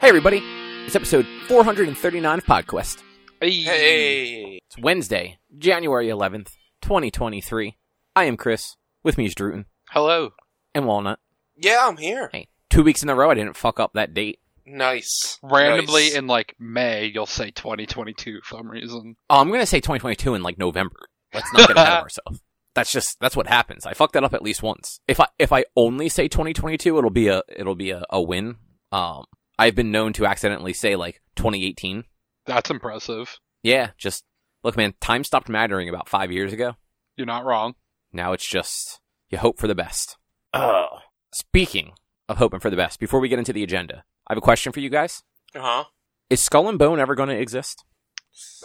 Hey, everybody. It's episode 439 of PodQuest. Hey. Hey. It's Wednesday, January 11th, 2023. I am Chris. With me is Druten Hello. and Walnut. Yeah, I'm here. Hey, two weeks in a row, I didn't fuck up that date. Nice. Randomly Nice. in like May, you'll say 2022 for some reason. Oh, I'm going to say 2022 in like November. Let's not get ahead of ourselves. That's just that's what happens. I fucked that up at least once. If I if I only say 2022, it'll be a it'll be a, a win. Um, I've been known to accidentally say like 2018. That's impressive. Yeah, just look, man. Time stopped mattering about five years ago. You're not wrong. Now it's just you hope for the best. Oh. Speaking of hoping for the best, before we get into the agenda, I have a question for you guys. Uh huh. Is Skull and Bone ever going to exist?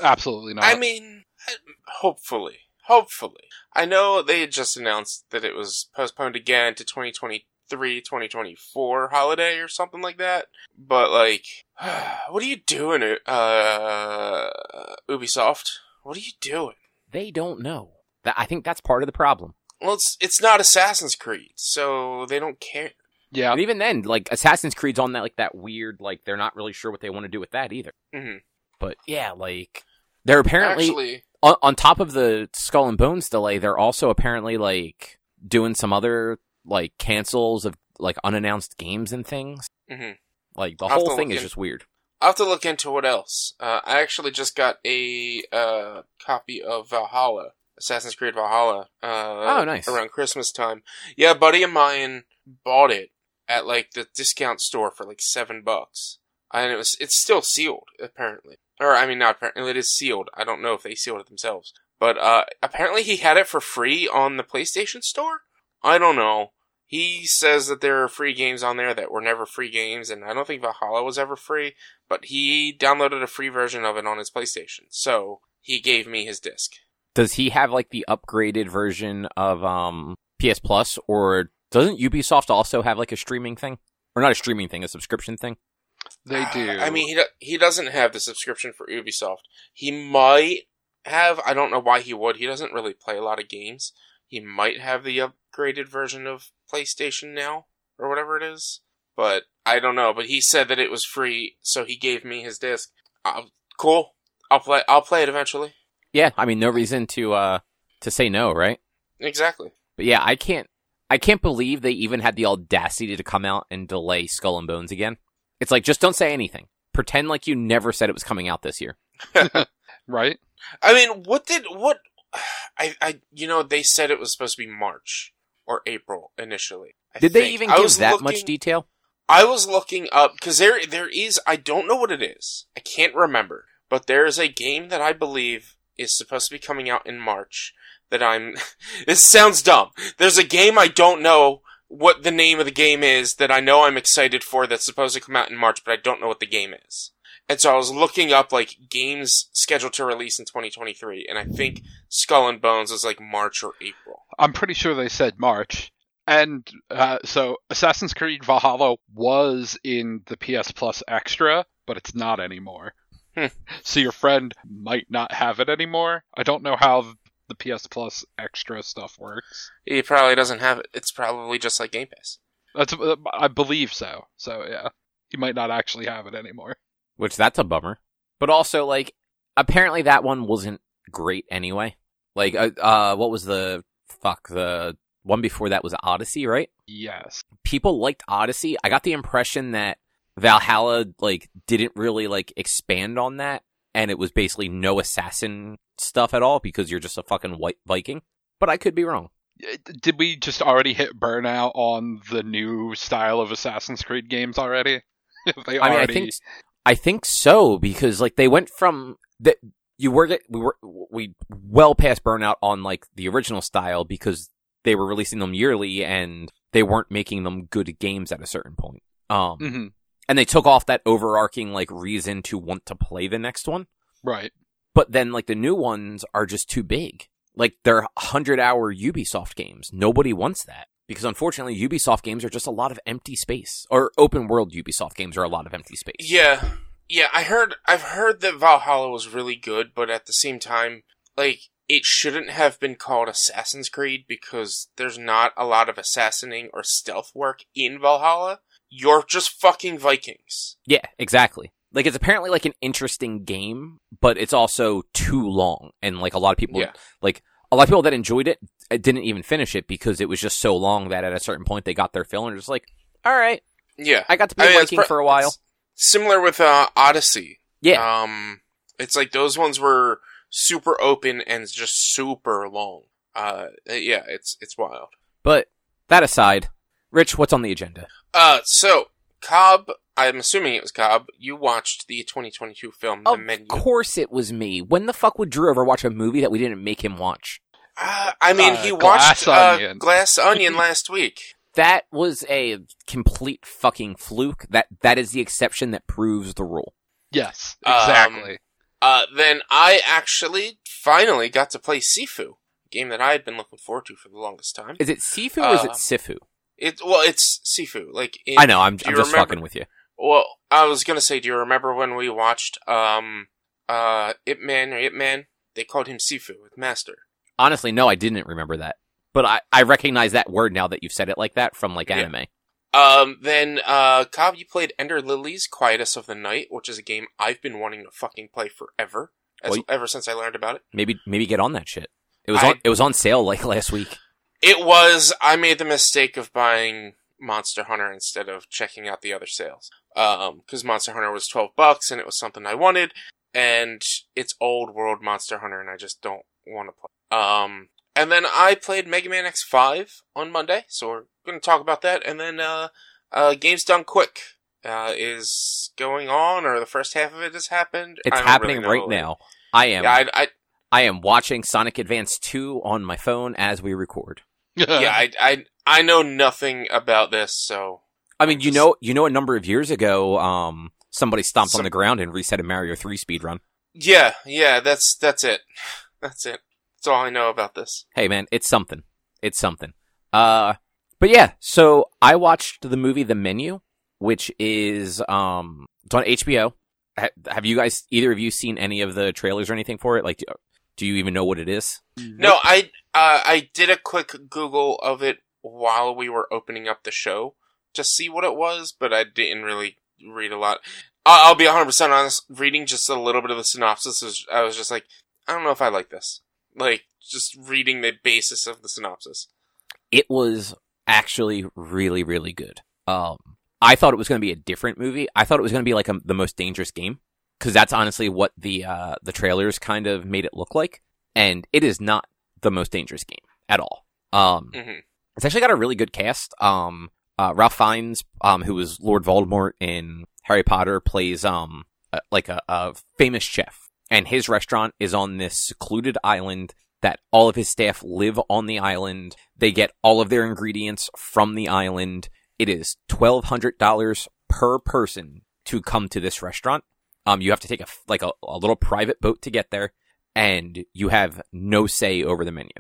Absolutely not. I mean, hopefully. Hopefully. I know they had just announced that it was postponed again to 2023, 2024 holiday or something like that. But, like, what are you doing, uh, Ubisoft? What are you doing? They don't know. That I think that's part of the problem. Well, it's, it's not Assassin's Creed, so they don't care. yeah. And even then, like Assassin's Creed's on that like that weird like they're not really sure what they want to do with that either. hmm But yeah, like they're apparently Actually, on, on top of the Skull and Bones delay, they're also apparently like doing some other like cancels of like unannounced games and things. hmm Like the I'll whole thing is in- just weird. I'll have to look into what else. Uh, I actually just got a uh, copy of Valhalla, Assassin's Creed Valhalla. Uh, Oh, nice. Around Christmas time. Yeah, a buddy of mine bought it at like the discount store for like seven bucks, and it was it's still sealed apparently. Or I mean, not apparently it is sealed. I don't know if they sealed it themselves, but uh, apparently he had it for free on the PlayStation Store. I don't know. He says that there are free games on there that were never free games, and I don't think Valhalla was ever free but he downloaded a free version of it on his PlayStation. So he gave me his disc. Does he have like the upgraded version of um PS Plus or doesn't Ubisoft also have like a streaming thing? Or not a streaming thing, a subscription thing? They do. I mean, he do- he doesn't have the subscription for Ubisoft. He might have. I don't know why he would. He doesn't really play a lot of games. He might have the upgraded version of PlayStation now or whatever it is. But I don't know. But he said that it was free, so he gave me his disc. Uh, cool. I'll play. I'll play it eventually. Yeah, I mean no reason to uh to say no, right? Exactly. But yeah, I can't I can't believe they even had the audacity to come out and delay Skull and Bones again. It's like just don't say anything. Pretend like you never said it was coming out this year. right? I mean, what did what? I I you know they said it was supposed to be March or April initially. I Did they even I give that looking- much detail? I was looking up because there there is I don't know what it is. I can't remember, but there is a game that I believe is supposed to be coming out in March. That I'm. this sounds dumb. There's a game I don't know what the name of the game is that I know I'm excited for that's supposed to come out in March, but I don't know what the game is. And so I was looking up like games scheduled to release in 2023, and I think Skull and Bones is like March or April. I'm pretty sure they said March. And uh, so Assassin's Creed Valhalla was in the PS Plus Extra, but it's not anymore. Hmm. So your friend might not have it anymore. I don't know how the PS Plus Extra stuff works. He probably doesn't have it. It's probably just like Game Pass. That's uh, I believe so. So yeah, he might not actually have it anymore. Which that's a bummer. But also like apparently that one wasn't great anyway. Like uh, uh what was the fuck the one before that was Odyssey, right? Yes. people liked Odyssey. I got the impression that Valhalla like didn't really like expand on that, and it was basically no assassin stuff at all because you're just a fucking white Viking. But I could be wrong. Did we just already hit burnout on the new style of Assassin's Creed games already? they I mean, I already- think I think so because like they went from that you were get we were we well past burnout on like the original style because they were releasing them yearly and they weren't making them good games at a certain point. Um, Mhm. and they took off that overarching like reason to want to play the next one. right. But then like the new ones are just too big. Like they're 100 hour Ubisoft games. Nobody wants that because unfortunately Ubisoft games are just a lot of empty space or open world Ubisoft games are a lot of empty space. Yeah, yeah. I heard. I've heard that Valhalla was really good, but at the same time, like it shouldn't have been called Assassin's Creed because there's not a lot of assassinating or stealth work in Valhalla. you're just fucking Vikings. Yeah, exactly. Like it's apparently like an interesting game, but it's also too long, and like a lot of people, Yeah. like a lot of people that enjoyed it uh, didn't even finish it because it was just so long that at a certain point they got their fill and just like, all right, Yeah. I got to be I mean, Viking pro- for a while. Similar with uh, Odyssey. Yeah, Um, it's like those ones were super open and just super long. Uh, yeah, it's it's wild. but that aside, Rich, what's on the agenda? Uh, so Cobb, I'm assuming it was Cobb. You watched the 2022 film The Of course, it was me. When the fuck would Drew ever watch a movie that we didn't make him watch? Uh, I mean, Uh, he Glass watched uh, Onion. Glass Onion last week. That was a complete fucking fluke. That that is the exception that proves the rule. Yes, Um, exactly. Uh, then I actually finally got to play Sifu, a game that I had been looking forward to for the longest time. Is it Sifu or is it Um, Sifu? It well, it's Sifu. Like in, I know. I'm, I'm just remember- fucking with you. Well, I was gonna say, do you remember when we watched um uh Ip Man or Ip Man? They called him Sifu with Master. Honestly, no, I didn't remember that. But I, I recognize that word now that you've said it like that from like Yeah. anime. Um, then uh, Cobb, you played Ender Lilies, Quietus of the Night, which is a game I've been wanting to fucking play forever, as, Well, ever since I learned about it. Maybe maybe get on that shit. It was I- on it was on sale like last week. It was. I made the mistake of buying Monster Hunter instead of checking out the other sales. Um, because Monster Hunter was twelve bucks and it was something I wanted, and it's old world Monster Hunter, and I just don't want to play. Um, and then I played Mega Man X Five on Monday, so we're gonna talk about that. And then uh, uh, Games Done Quick uh is going on, or the first half of it has happened. It's happening really right now. I am Yeah, I, I I am watching Sonic Advance 2 on my phone as we record. yeah, I, I, I know nothing about this, so I mean, you know, you know, a number of years ago, um, somebody stomped on the ground and reset a Mario 3 speedrun. Yeah, yeah, that's that's it. That's it. That's all I know about this. Hey, man, it's something. It's something. Uh, but yeah, so I watched the movie The Menu, which is um, it's on HBO. Ha- have you guys, either of you, seen any of the trailers or anything for it? Like, do, do you even know what it is? No, I uh, I did a quick Google of it while we were opening up the show to see what it was, but I didn't really read a lot. I- I'll be 100 percent honest. Reading just a little bit of the synopsis, was, I was just like, I don't know if I like this. Like just reading the basis of the synopsis. it was actually really really good. Um i thought it was going to be a different movie. I thought it was going to be like a, the most dangerous game because that's honestly what the uh the trailers kind of made it look like and it is not the most dangerous game at all. Um hmm it's actually got a really good cast. Um uh ralph fiennes um who was lord voldemort in harry potter plays um a, like a, a famous chef and his restaurant is on this secluded island that all of his staff live on the island. They get all of their ingredients from the island. It is twelve hundred dollars per person to come to this restaurant. Um, you have to take a like a, a little private boat to get there, and you have no say over the menu.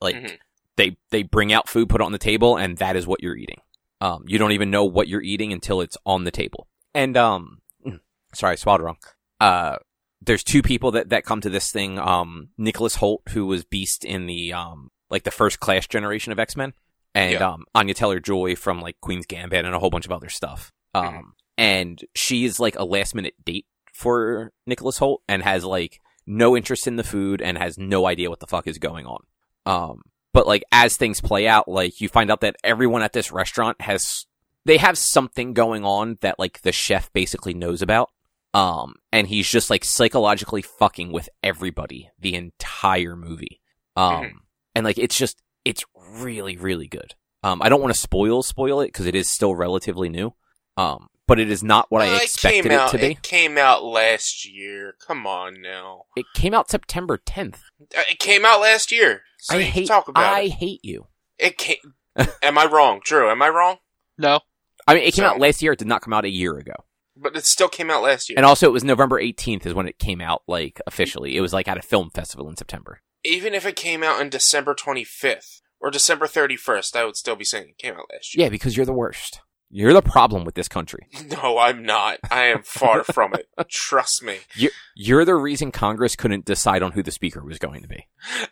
Like Mhm. they they bring out food, put it on the table, and that is what you're eating. Um, you don't even know what you're eating until it's on the table. And um, sorry, I swallowed wrong. Uh, there's two people that, that come to this thing. Um, Nicholas Hoult, who was Beast in the um, like the first Class generation of X Men, and Yeah. um, Anya Taylor Joy from like Queen's Gambit and a whole bunch of other stuff. Um, Mhm. and she's like a last minute date for Nicholas Hoult and has like no interest in the food and has no idea what the fuck is going on. Um, but like as things play out, like you find out that everyone at this restaurant has they have something going on that like the chef basically knows about. Um, and he's just like psychologically fucking with everybody the entire movie. Um, Mhm. and like it's just it's really really good. Um, I don't want to spoil spoil it because it is still relatively new. Um, but it is not what Uh, I expected came it out, to be. It came out last year. Come on now. It came out September 10th. Uh, It came out last year. So I you hate talk about I it. hate you. It came. am I wrong, Drew? Am I wrong? No. I mean, it came So- out last year. It did not come out a year ago. But it still came out last year. And also, it was November 18th is when it came out, like, officially. It was, like, at a film festival in September. Even if it came out on December 25th or December 31st, I would still be saying it came out last year. Yeah, because you're the worst. You're the problem with this country. No, I'm not. I am far from it. Trust me. You're, you're the reason Congress couldn't decide on who the speaker was going to be.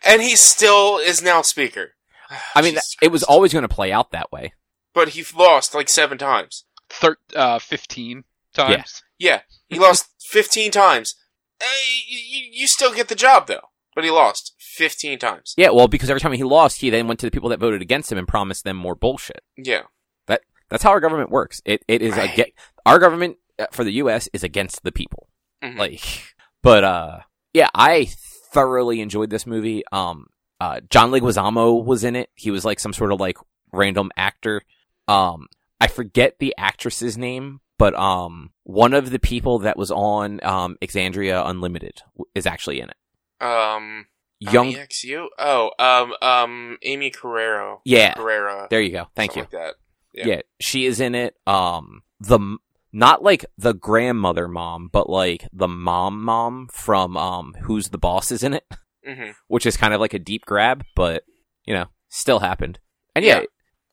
And he still is now speaker. I mean, Jesus it was Christ. always going to play out that way. But he lost like seven times. thir- uh, 15 times. Yeah, he lost 15 times. Hey, you, you still get the job though, but he lost 15 times. Yeah, well, because every time he lost, he then went to the people that voted against him and promised them more bullshit. Yeah. That That's how our government works. It it is Right. aga our government uh, for the U.S. is against the people. Mhm. Like, but uh, yeah, I thoroughly enjoyed this movie. Um, uh, John Leguizamo was in it. He was like some sort of like random actor. Um, I forget the actress's name, but um, one of the people that was on um Exandria Unlimited is actually in it. Um, Young, IMEXU? Oh, um, um, Aimee Carrero. yeah, Carrera. there you go. Thank you. Like that. Yeah. Yeah. she is in it. Um, the not like the grandmother mom, but like the mom mom from um, Who's the Boss is in it, hmm which is kind of like a deep grab, but you know, still happened. And yeah, Yeah.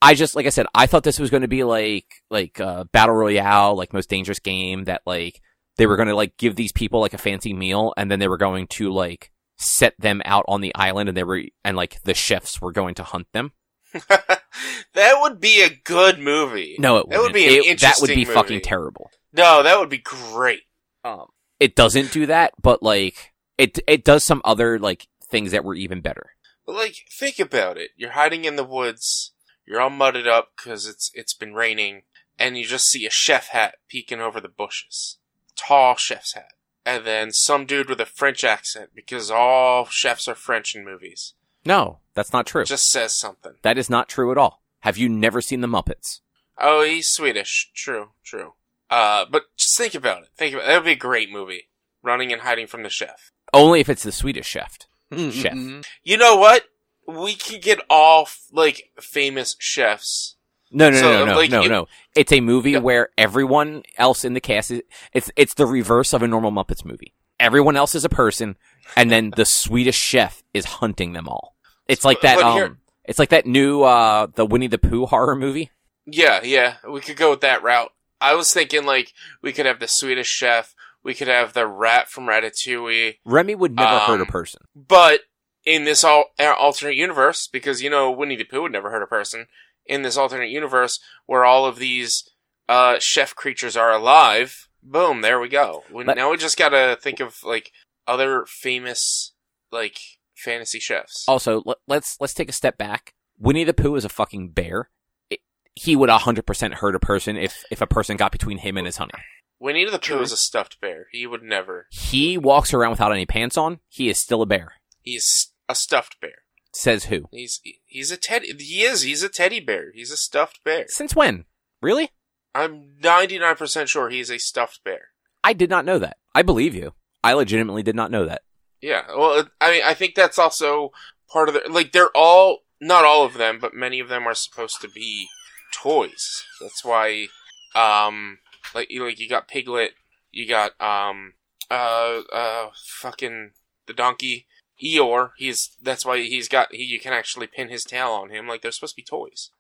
I just like I said, I thought this was going to be like like uh, battle royale, like most dangerous game that like they were going to like give these people like a fancy meal, and then they were going to like set them out on the island, and they were and like the chefs were going to hunt them. that would be a good movie. No, it That would be an It- that would be interesting fucking terrible. No, that would be great. Um, it doesn't do that, but like it it does some other like things that were even better. But like, think about it. You're hiding in the woods. You're all mudded up because it's it's been raining, and you just see a chef hat peeking over the bushes. Tall chef's hat, and then some dude with a French accent because all chefs are French in movies. No, that's not true. Just says something. that is not true at all. Have you never seen the Muppets? Oh, he's Swedish. True, true. Uh, but just think about it. Think about it. That would be a great movie. Running and hiding from the chef. Only if it's the Swedish chef. Chef. You know what? We could get all like famous chefs. No, no, So, no, no, no, like, no, you- no. It's a movie Yeah. where everyone else in the cast is it's it's the reverse of a normal Muppets movie. Everyone else is a person, and then the Swedish chef is hunting them all. It's like that. But Um, it's like that new uh the Winnie the Pooh horror movie. Yeah, yeah, we could go with that route. I was thinking like we could have the Swedish chef, we could have the rat from Ratatouille, Remy would never hurt a Um, person. but in this all uh, alternate universe, because you know Winnie the Pooh would never hurt a person. In this alternate universe where all of these uh, chef creatures are alive, boom, there we go. We, But- now we just gotta think of like other famous like fantasy chefs. Also, let, let's let's take a step back. Winnie the Pooh is a fucking bear. It, he would hundred percent hurt a person if if a person got between him and his honey. Winnie the Pooh is a stuffed bear. He would never. He walks around without any pants on. He is still a bear. He's a stuffed bear. Says who? He's he's a teddy. He is. He's a teddy bear. He's a stuffed bear. Since when? Really? I'm 99% sure he's a stuffed bear. I did not know that. I believe you. I legitimately did not know that. Yeah. Well, I mean, I think that's also part of the like. They're all not all of them, but many of them are supposed to be toys. That's why, um, like you like you got Piglet, you got um, uh, uh, fucking the donkey. Eeyore, he's that's why he's got he you can actually pin his tail on him like they're supposed to be toys.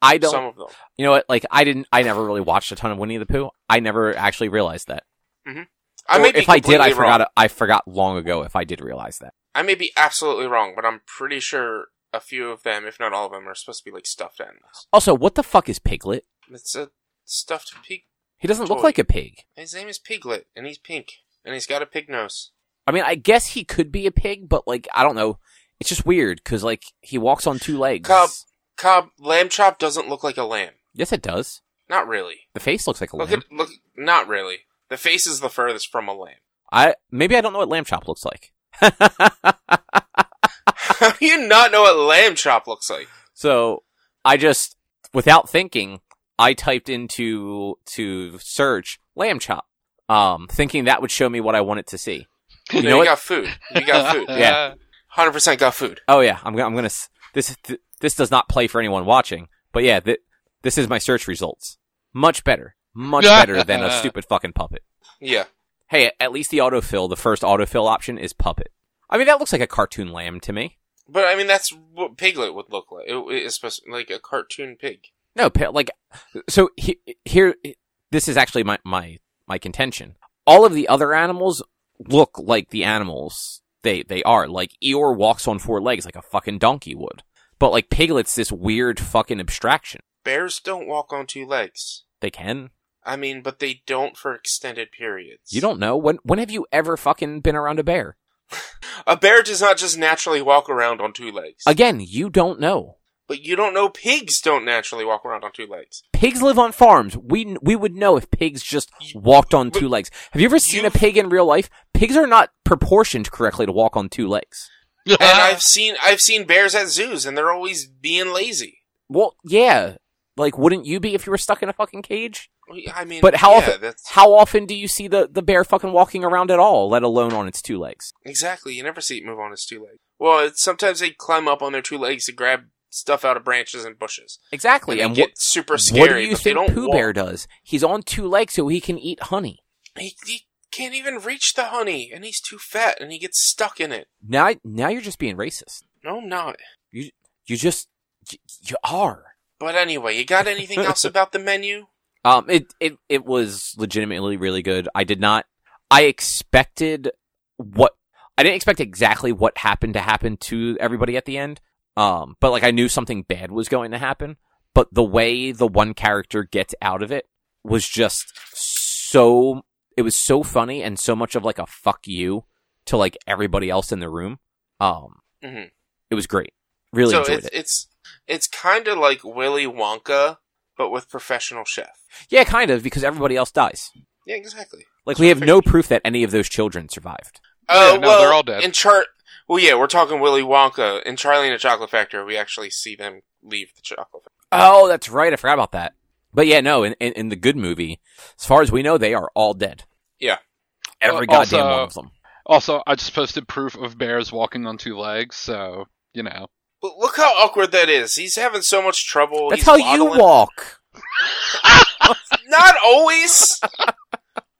I don't. Some of them. you know what? Like I didn't. I never really watched a ton of Winnie the Pooh. I never actually realized that. Mm-hmm. I may be if I did, I forgot. wrong. I forgot long ago. If I did realize that. I may be absolutely wrong, but I'm pretty sure a few of them, if not all of them, are supposed to be like stuffed animals. Also, what the fuck is Piglet? It's a stuffed pig. He doesn't look like a pig. His name is Piglet, and he's pink, and he's got a pig nose. I mean, I guess he could be a pig, but like, I don't know. It's just weird because like he walks on two legs. Cobb. Cobb, lamb chop doesn't look like a lamb. Yes, it does. Not really. The face looks like a Look lamb. at look. Not really. The face is the furthest from a lamb. I maybe I don't know what lamb chop looks like. How do you not know what lamb chop looks like? so I just, without thinking, I typed into to search lamb chop, um, thinking that would show me what I wanted to see. You, know know, you what? got food. You got food. Yeah. Hundred percent got food. Oh yeah, I'm gonna, I'm gonna. This th- this does not play for anyone watching, but yeah, th- this is my search results. Much better, much better than a stupid fucking puppet. Yeah. Hey, at least the autofill, the first autofill option is puppet. I mean, that looks like a cartoon lamb to me. But I mean, that's what Piglet would look like. It, it's supposed like a cartoon pig. No, like, so he, here, this is actually my, my, my contention. All of the other animals look like the animals they, they are. Like, Eeyore walks on four legs like a fucking donkey would. But like, Piglet's this weird fucking abstraction. Bears don't walk on two legs. They can. I mean, but they don't for extended periods. You don't know when. When have you ever fucking been around a bear? A bear does not just naturally walk around on two legs. Again, you don't know. But you don't know pigs don't naturally walk around on two legs. Pigs live on farms. We we would know if pigs just walked on two legs. Have you ever seen a pig in real life? Pigs are not proportioned correctly to walk on two legs. And I've seen I've seen bears at zoos, and they're always being lazy. Well, yeah. Like, wouldn't you be if you were stuck in a fucking cage? I mean, But how yeah, often? That's, How often do you see the the bear fucking walking around at all, let alone on its two legs? exactly, you never see it move on its two legs. Well, it's, sometimes they climb up on their two legs to grab stuff out of branches and bushes, Exactly. and, And, what super what do you think Pooh. Bear does? He's on two legs so he can eat honey. He, he can't even reach the honey, and he's too fat, and he gets stuck in it. Now, now you're just being racist. No, I'm not. You just you, you are. But anyway, you got anything else about the menu? Um, it it it was legitimately really good. I did not. I expected what I didn't expect exactly what happened to happen to everybody at the end. Um, but like I knew something bad was going to happen. But the way the one character gets out of it was just so. It was so funny and so much of like a fuck you to like everybody else in the room. Um, Mhm. it was great. Really so enjoyed it's, it. it's it's kind of like Willy Wonka, but with professional chef. Yeah, kind of because everybody else dies. Yeah, exactly. Like we have no proof that any of those children survived. Oh Yeah, no, well, they're all dead. In chart, well, yeah, we're talking Willy Wonka. In Charlie and the Chocolate Factory, we actually see them leave the chocolate. Factory. Oh, that's right. I forgot about that. But yeah, no, in, in, in the good movie, as far as we know, they are all dead. Yeah. Every Uh, goddamn also- one of them. Also, I just posted proof of bears walking on two legs, so you know. But look how awkward that is. He's having so much trouble. That's He's how you walk. Not always.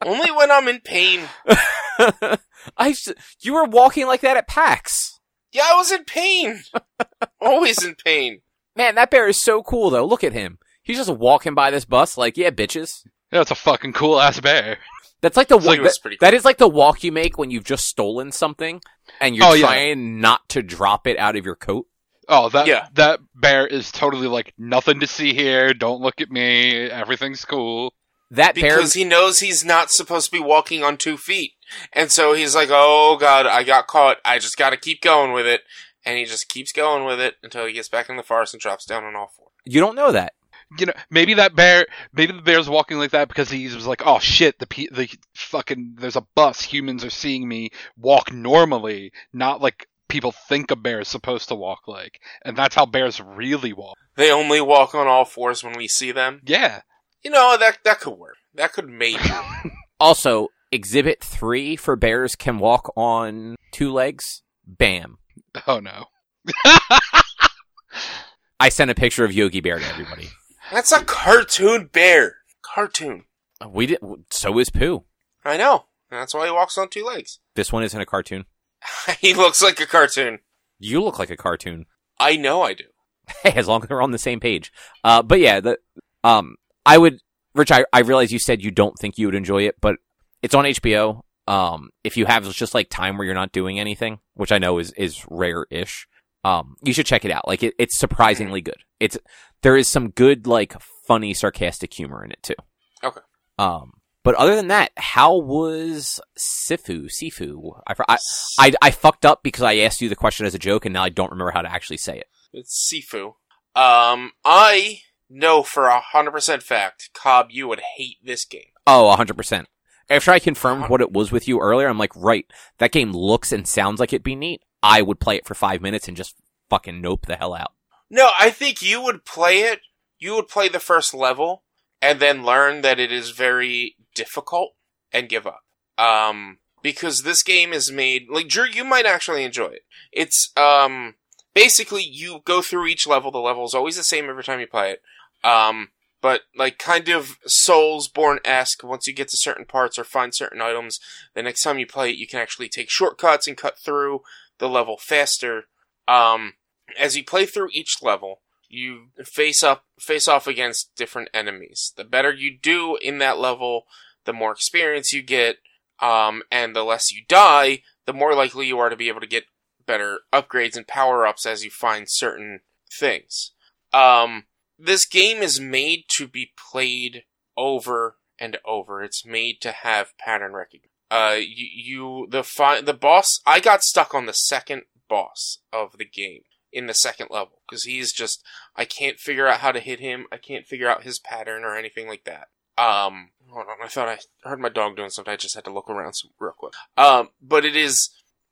Only when I'm in pain. I s- you were walking like that at PAX. Yeah, I was in pain. Always in pain. Man, that bear is so cool though. Look at him. He's just walking by this bus like, yeah, bitches. Yeah, it's a fucking cool ass bear. That's like the It's like walk. that- pretty that is like the walk you make when you've just stolen something and you're Oh, yeah. trying not to drop it out of your coat. Oh, that Yeah. that bear is totally like nothing to see here. Don't look at me. Everything's cool. That bear Because he knows he's not supposed to be walking on two feet. And so he's like, oh god, I got caught. I just gotta keep going with it. And he just keeps going with it until he gets back in the forest and drops down on all fours. you don't know that. You know, maybe that bear, maybe the bear's walking like that because he was like, "Oh shit, the pe- the fucking there's a bus. Humans are seeing me walk normally, not like people think a bear is supposed to walk like." And that's how bears really walk. They only walk on all fours when we see them. Yeah. You know, that that could work. That could maybe. Also, Exhibit 3 for bears can walk on two legs. Bam. Oh no. I sent a picture of Yogi Bear to everybody. That's a cartoon bear. Cartoon. We did. So is Pooh. I know. That's why he walks on two legs. This one isn't a cartoon. he looks like a cartoon. You look like a cartoon. I know I do. Hey, as long as we're on the same page. Uh, but yeah, the um, I would, Rich. I, I realize you said you don't think you would enjoy it, but it's on HBO. Um, if you have just like time where you're not doing anything, which I know is is rare-ish, um, you should check it out. Like it, it's surprisingly good. It's there is some good like funny sarcastic humor in it too. Okay. Um, but other than that, how was Sifu? Sifu? I, I I I fucked up because I asked you the question as a joke, and now I don't remember how to actually say it. It's Sifu. Um, I know for a hundred percent fact, Cobb, you would hate this game. Oh, 100%. After I confirmed what it was with you earlier, I'm like, right, that game looks and sounds like it'd be neat. I would play it for five minutes and just fucking nope the hell out. No, I think you would play it. You would play the first level and then learn that it is very difficult and give up. Um, because this game is made like Drew. You might actually enjoy it. It's um basically you go through each level. The level is always the same every time you play it. Um, but like kind of Soulsborne esque. Once you get to certain parts or find certain items, the next time you play it, you can actually take shortcuts and cut through the level faster. Um, as you play through each level, you face up face off against different enemies. The better you do in that level, the more experience you get, um, and the less you die, the more likely you are to be able to get better upgrades and power ups as you find certain things. Um, this game is made to be played over and over. It's made to have pattern recognition. Uh, you, you the fi- the boss. I got stuck on the second boss of the game in the second level because he's just I can't figure out how to hit him. I can't figure out his pattern or anything like that. Um, hold on, I thought I heard my dog doing something. I just had to look around some, real quick. Um, but it is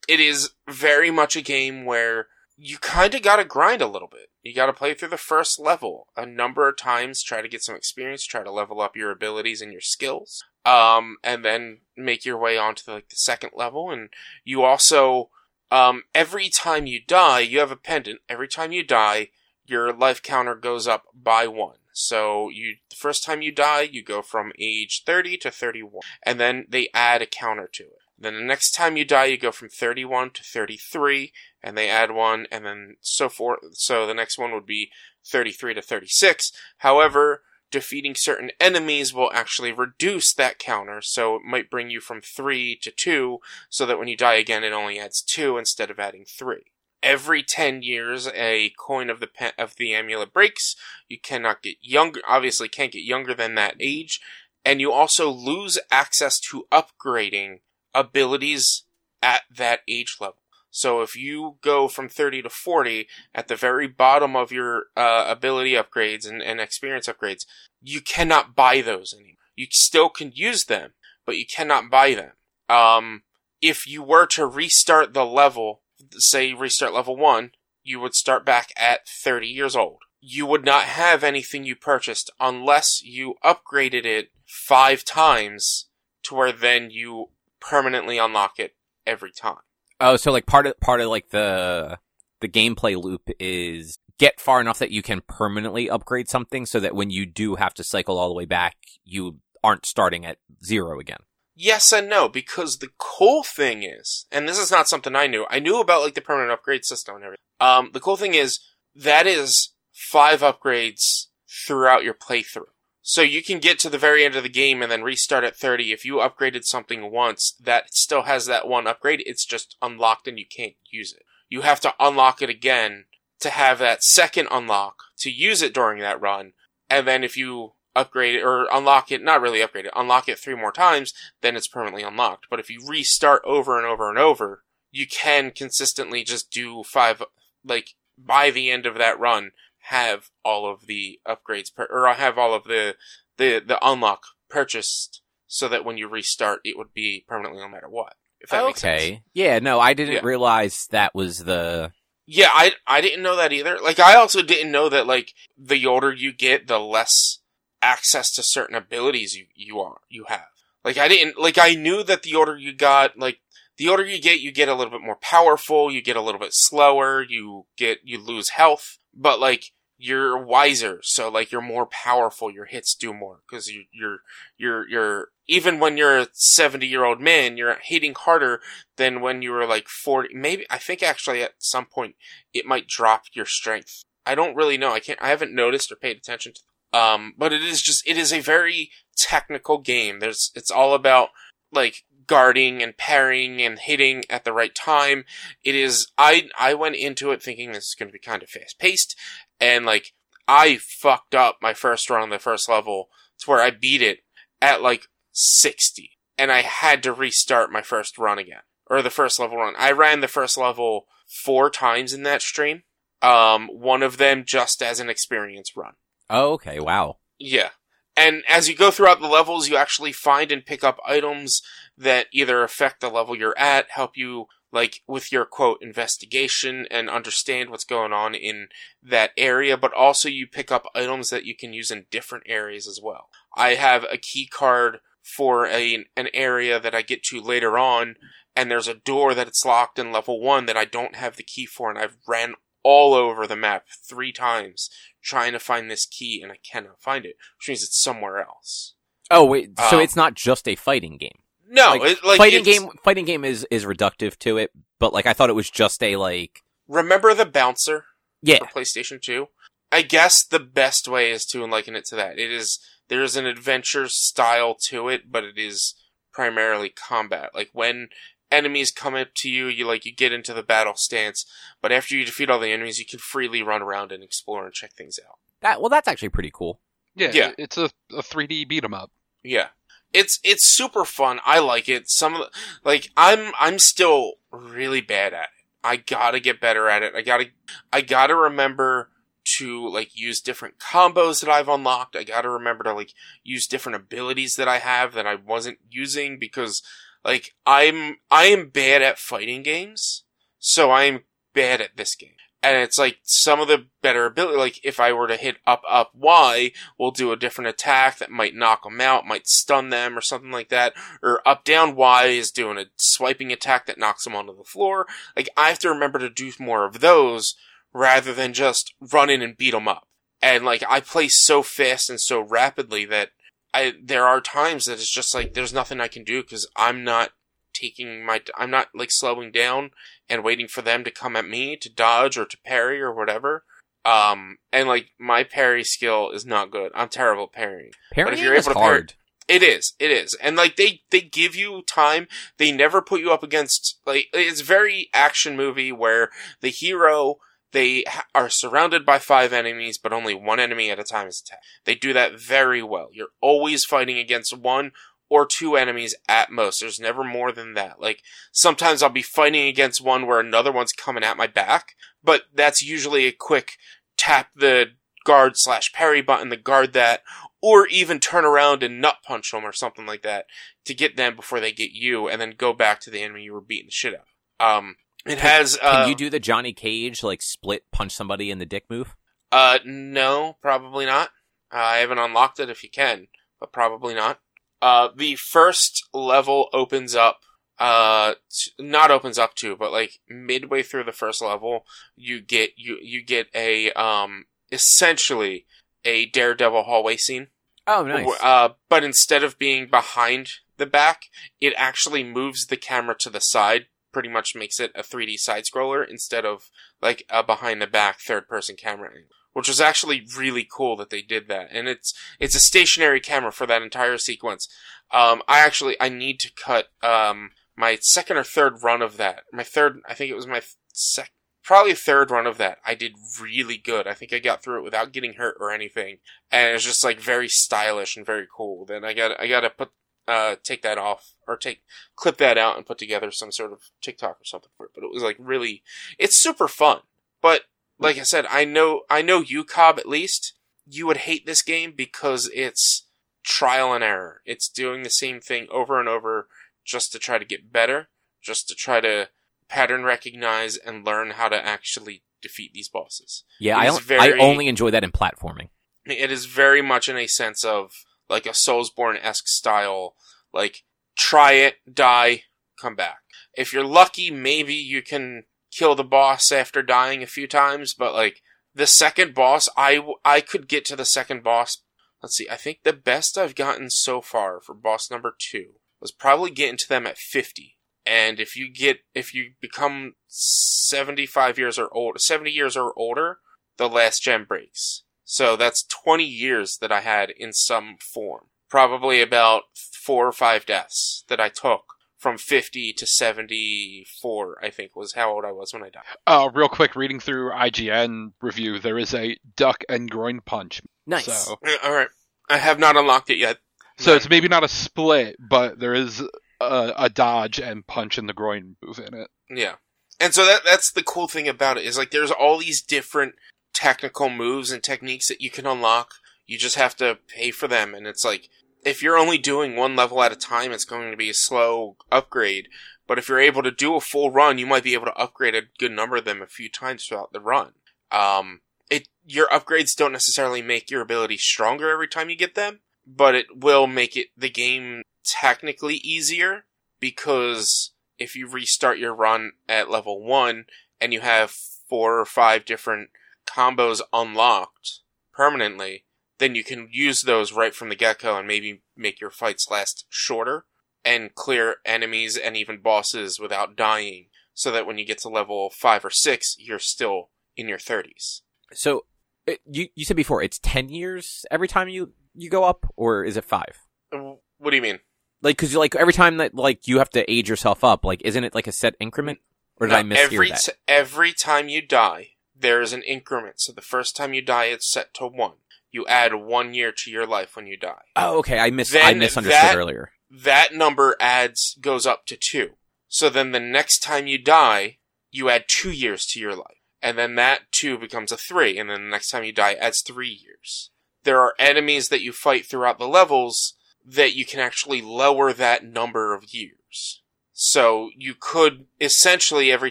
it is very much a game where you kind of got to grind a little bit. You got to play through the first level a number of times, try to get some experience, try to level up your abilities and your skills, um, and then make your way onto the, like the second level. And you also, um, every time you die, you have a pendant. Every time you die, your life counter goes up by one. So you, the first time you die, you go from age 30 to 31, and then they add a counter to it. Then the next time you die, you go from 31 to 33, and they add one, and then so forth. So the next one would be 33 to 36. However, defeating certain enemies will actually reduce that counter, so it might bring you from 3 to 2, so that when you die again, it only adds 2 instead of adding 3. Every 10 years, a coin of the pe- of the amulet breaks. You cannot get younger, obviously can't get younger than that age, and you also lose access to upgrading abilities at that age level. So if you go from 30 to 40 at the very bottom of your uh, ability upgrades and, and experience upgrades, you cannot buy those anymore. You still can use them, but you cannot buy them. Um, if you were to restart the level, say restart level 1, you would start back at 30 years old. You would not have anything you purchased unless you upgraded it five times to where then you permanently unlock it every time. Oh, so like part of part of like the the gameplay loop is get far enough that you can permanently upgrade something, so that when you do have to cycle all the way back, you aren't starting at zero again. Yes and no, because the cool thing is, and this is not something I knew. I knew about like the permanent upgrade system and everything. Um, the cool thing is that is five upgrades throughout your playthrough. So you can get to the very end of the game and then restart at 30. If you upgraded something once that still has that one upgrade, it's just unlocked and you can't use it. You have to unlock it again to have that second unlock to use it during that run. And then if you upgrade it or unlock it, not really upgrade it, unlock it three more times, then it's permanently unlocked. But if you restart over and over and over, you can consistently just do five, like by the end of that run, have all of the upgrades per- or have all of the the the unlock purchased so that when you restart it would be permanently no matter what. If that makes sense. okay, yeah, no, I didn't Yeah. realize that was the. Yeah, I I didn't know that either. Like I also didn't know that like the older you get, the less access to certain abilities you you are you have. Like I didn't like I knew that the older you got, like the older you get, you get a little bit more powerful, you get a little bit slower, you get you lose health, but like you're wiser, so like you're more powerful, your hits do more because you, you're you're you're even when you're a 70 year old man, you're hitting harder than when you were like 40. Maybe I think actually at some point it might drop your strength. I don't really know. I can't. I haven't noticed or paid attention to. Um, but it is just it is a very technical game. There's it's all about like guarding and parrying and hitting at the right time. It is I I went into it thinking this is going to be kind of fast paced and like I fucked up my first run on the first level to where I beat it at like 60 and I had to restart my first run again or the first level run. I ran the first level 4 times in that stream. Um one of them just as an experience run. Oh, okay, wow. Yeah. And as you go throughout the levels, you actually find and pick up items that either affect the level you're at, help you, like, with your quote, investigation and understand what's going on in that area, but also you pick up items that you can use in different areas as well. I have a key card for a, an area that I get to later on, and there's a door that it's locked in level one that I don't have the key for, and I've ran all over the map three times trying to find this key and I cannot find it, which means it's somewhere else. Oh wait, so Um, it's not just a fighting game. No, like, it, like fighting it's- game. Fighting game is is reductive to it, but like I thought it was just a like. Remember the bouncer Yeah, for PlayStation 2? I guess the best way is to liken it to that. It is there is an adventure style to it, but it is primarily combat. Like when enemies come up to you, you like you get into the battle stance, but after you defeat all the enemies, you can freely run around and explore and check things out. that well, that's actually pretty cool. Yeah, Yeah. it's a, a 3D beat 'em up. Yeah. It's it's super fun. I like it. Some of the, like I'm I'm still really bad at it. I gotta get better at it. I gotta I gotta remember to like use different combos that I've unlocked. I gotta remember to like use different abilities that I have that I wasn't using because like I'm I am bad at fighting games, so I'm bad at this game. And it's like some of the better ability, like if I were to hit up up Y, we'll do a different attack that might knock them out, might stun them or something like that. Or up down Y is doing a swiping attack that knocks them onto the floor. Like I have to remember to do more of those rather than just run in and beat them up. And like I play so fast and so rapidly that I there are times that it's just like there's nothing I can do because I'm not taking my I'm not like slowing down and waiting for them to come at me to dodge or to parry or whatever. Um and like my parry skill is not good. I'm terrible at parrying. Parrying if you're is able to parry- hard. It is. It is. And like they they give you time. They never put you up against like it's very action movie where the hero they are surrounded by five enemies but only one enemy at a time is attacked. They do that very well. You're always fighting against one or two enemies at most. There's never more than that. Like sometimes I'll be fighting against one where another one's coming at my back, but that's usually a quick tap the guard slash parry button to guard that, or even turn around and nut punch them or something like that to get them before they get you, and then go back to the enemy you were beating the shit out. Um, it has. Uh, Can you do the Johnny Cage like split punch somebody in the dick move? Uh, no, probably not. Uh, I haven't unlocked it if you can, but probably not. Uh, the first level opens up, uh, t- not opens up to, but like midway through the first level, you get, you, you get a, um, essentially a Daredevil hallway scene. Oh, nice. Uh, but instead of being behind the back, it actually moves the camera to the side. Pretty much makes it a 3D side scroller instead of like a behind the back third person camera angle. Which was actually really cool that they did that. And it's, it's a stationary camera for that entire sequence. Um, I actually, I need to cut, um, my second or third run of that. My third, I think it was my sec, probably third run of that. I did really good. I think I got through it without getting hurt or anything. And it's just like very stylish and very cool. Then I got, I gotta put, uh, take that off or take, clip that out and put together some sort of TikTok or something for it. But it was like really, it's super fun. But like I said, I know, I know you, Cobb, at least. You would hate this game because it's trial and error. It's doing the same thing over and over just to try to get better, just to try to pattern recognize and learn how to actually defeat these bosses. yeah, I, very- I only enjoy that in platforming. It is very much in a sense of like a Soulsborne esque style, like try it, die, come back. If you're lucky, maybe you can kill the boss after dying a few times, but like the second boss, I I could get to the second boss. Let's see, I think the best I've gotten so far for boss number two was probably getting to them at 50. And if you get, if you become 75 years or old, 70 years or older, the last gem breaks. So that's 20 years that I had in some form. Probably about four or five deaths that I took from 50 to 74, I think was how old I was when I died. Uh, real quick, reading through IGN review, there is a duck and groin punch. Nice. So, Uh, Alright. I have not unlocked it yet. so it's maybe not a split, but there is a, a dodge and punch in the groin move in it. Yeah. And so that that's the cool thing about it is like there's all these different technical moves and techniques that you can unlock. You just have to pay for them and it's like if you're only doing one level at a time it's going to be a slow upgrade. But if you're able to do a full run, you might be able to upgrade a good number of them a few times throughout the run. Um it your upgrades don't necessarily make your ability stronger every time you get them, but it will make it the game technically easier because if you restart your run at level one and you have four or five different combos unlocked permanently, then you can use those right from the get-go and maybe make your fights last shorter and clear enemies and even bosses without dying so that when you get to level five or six, you're still in your thirties. So it, you you said before it's ten years every time you you go up, or is it five? What do you mean? Like, because like every time that like you have to age yourself up, like isn't it like a set increment? Or did No, I miss every that? t- every time you die, there is an increment. So the first time you die, it's set to one. You add one year to your life when you die. Oh, okay. I mis Then I misunderstood that- earlier. That number adds goes up to two. So then the next time you die, you add two years to your life. And then that two becomes a three, and then the next time you die adds three years. There are enemies that you fight throughout the levels that you can actually lower that number of years. So you could essentially every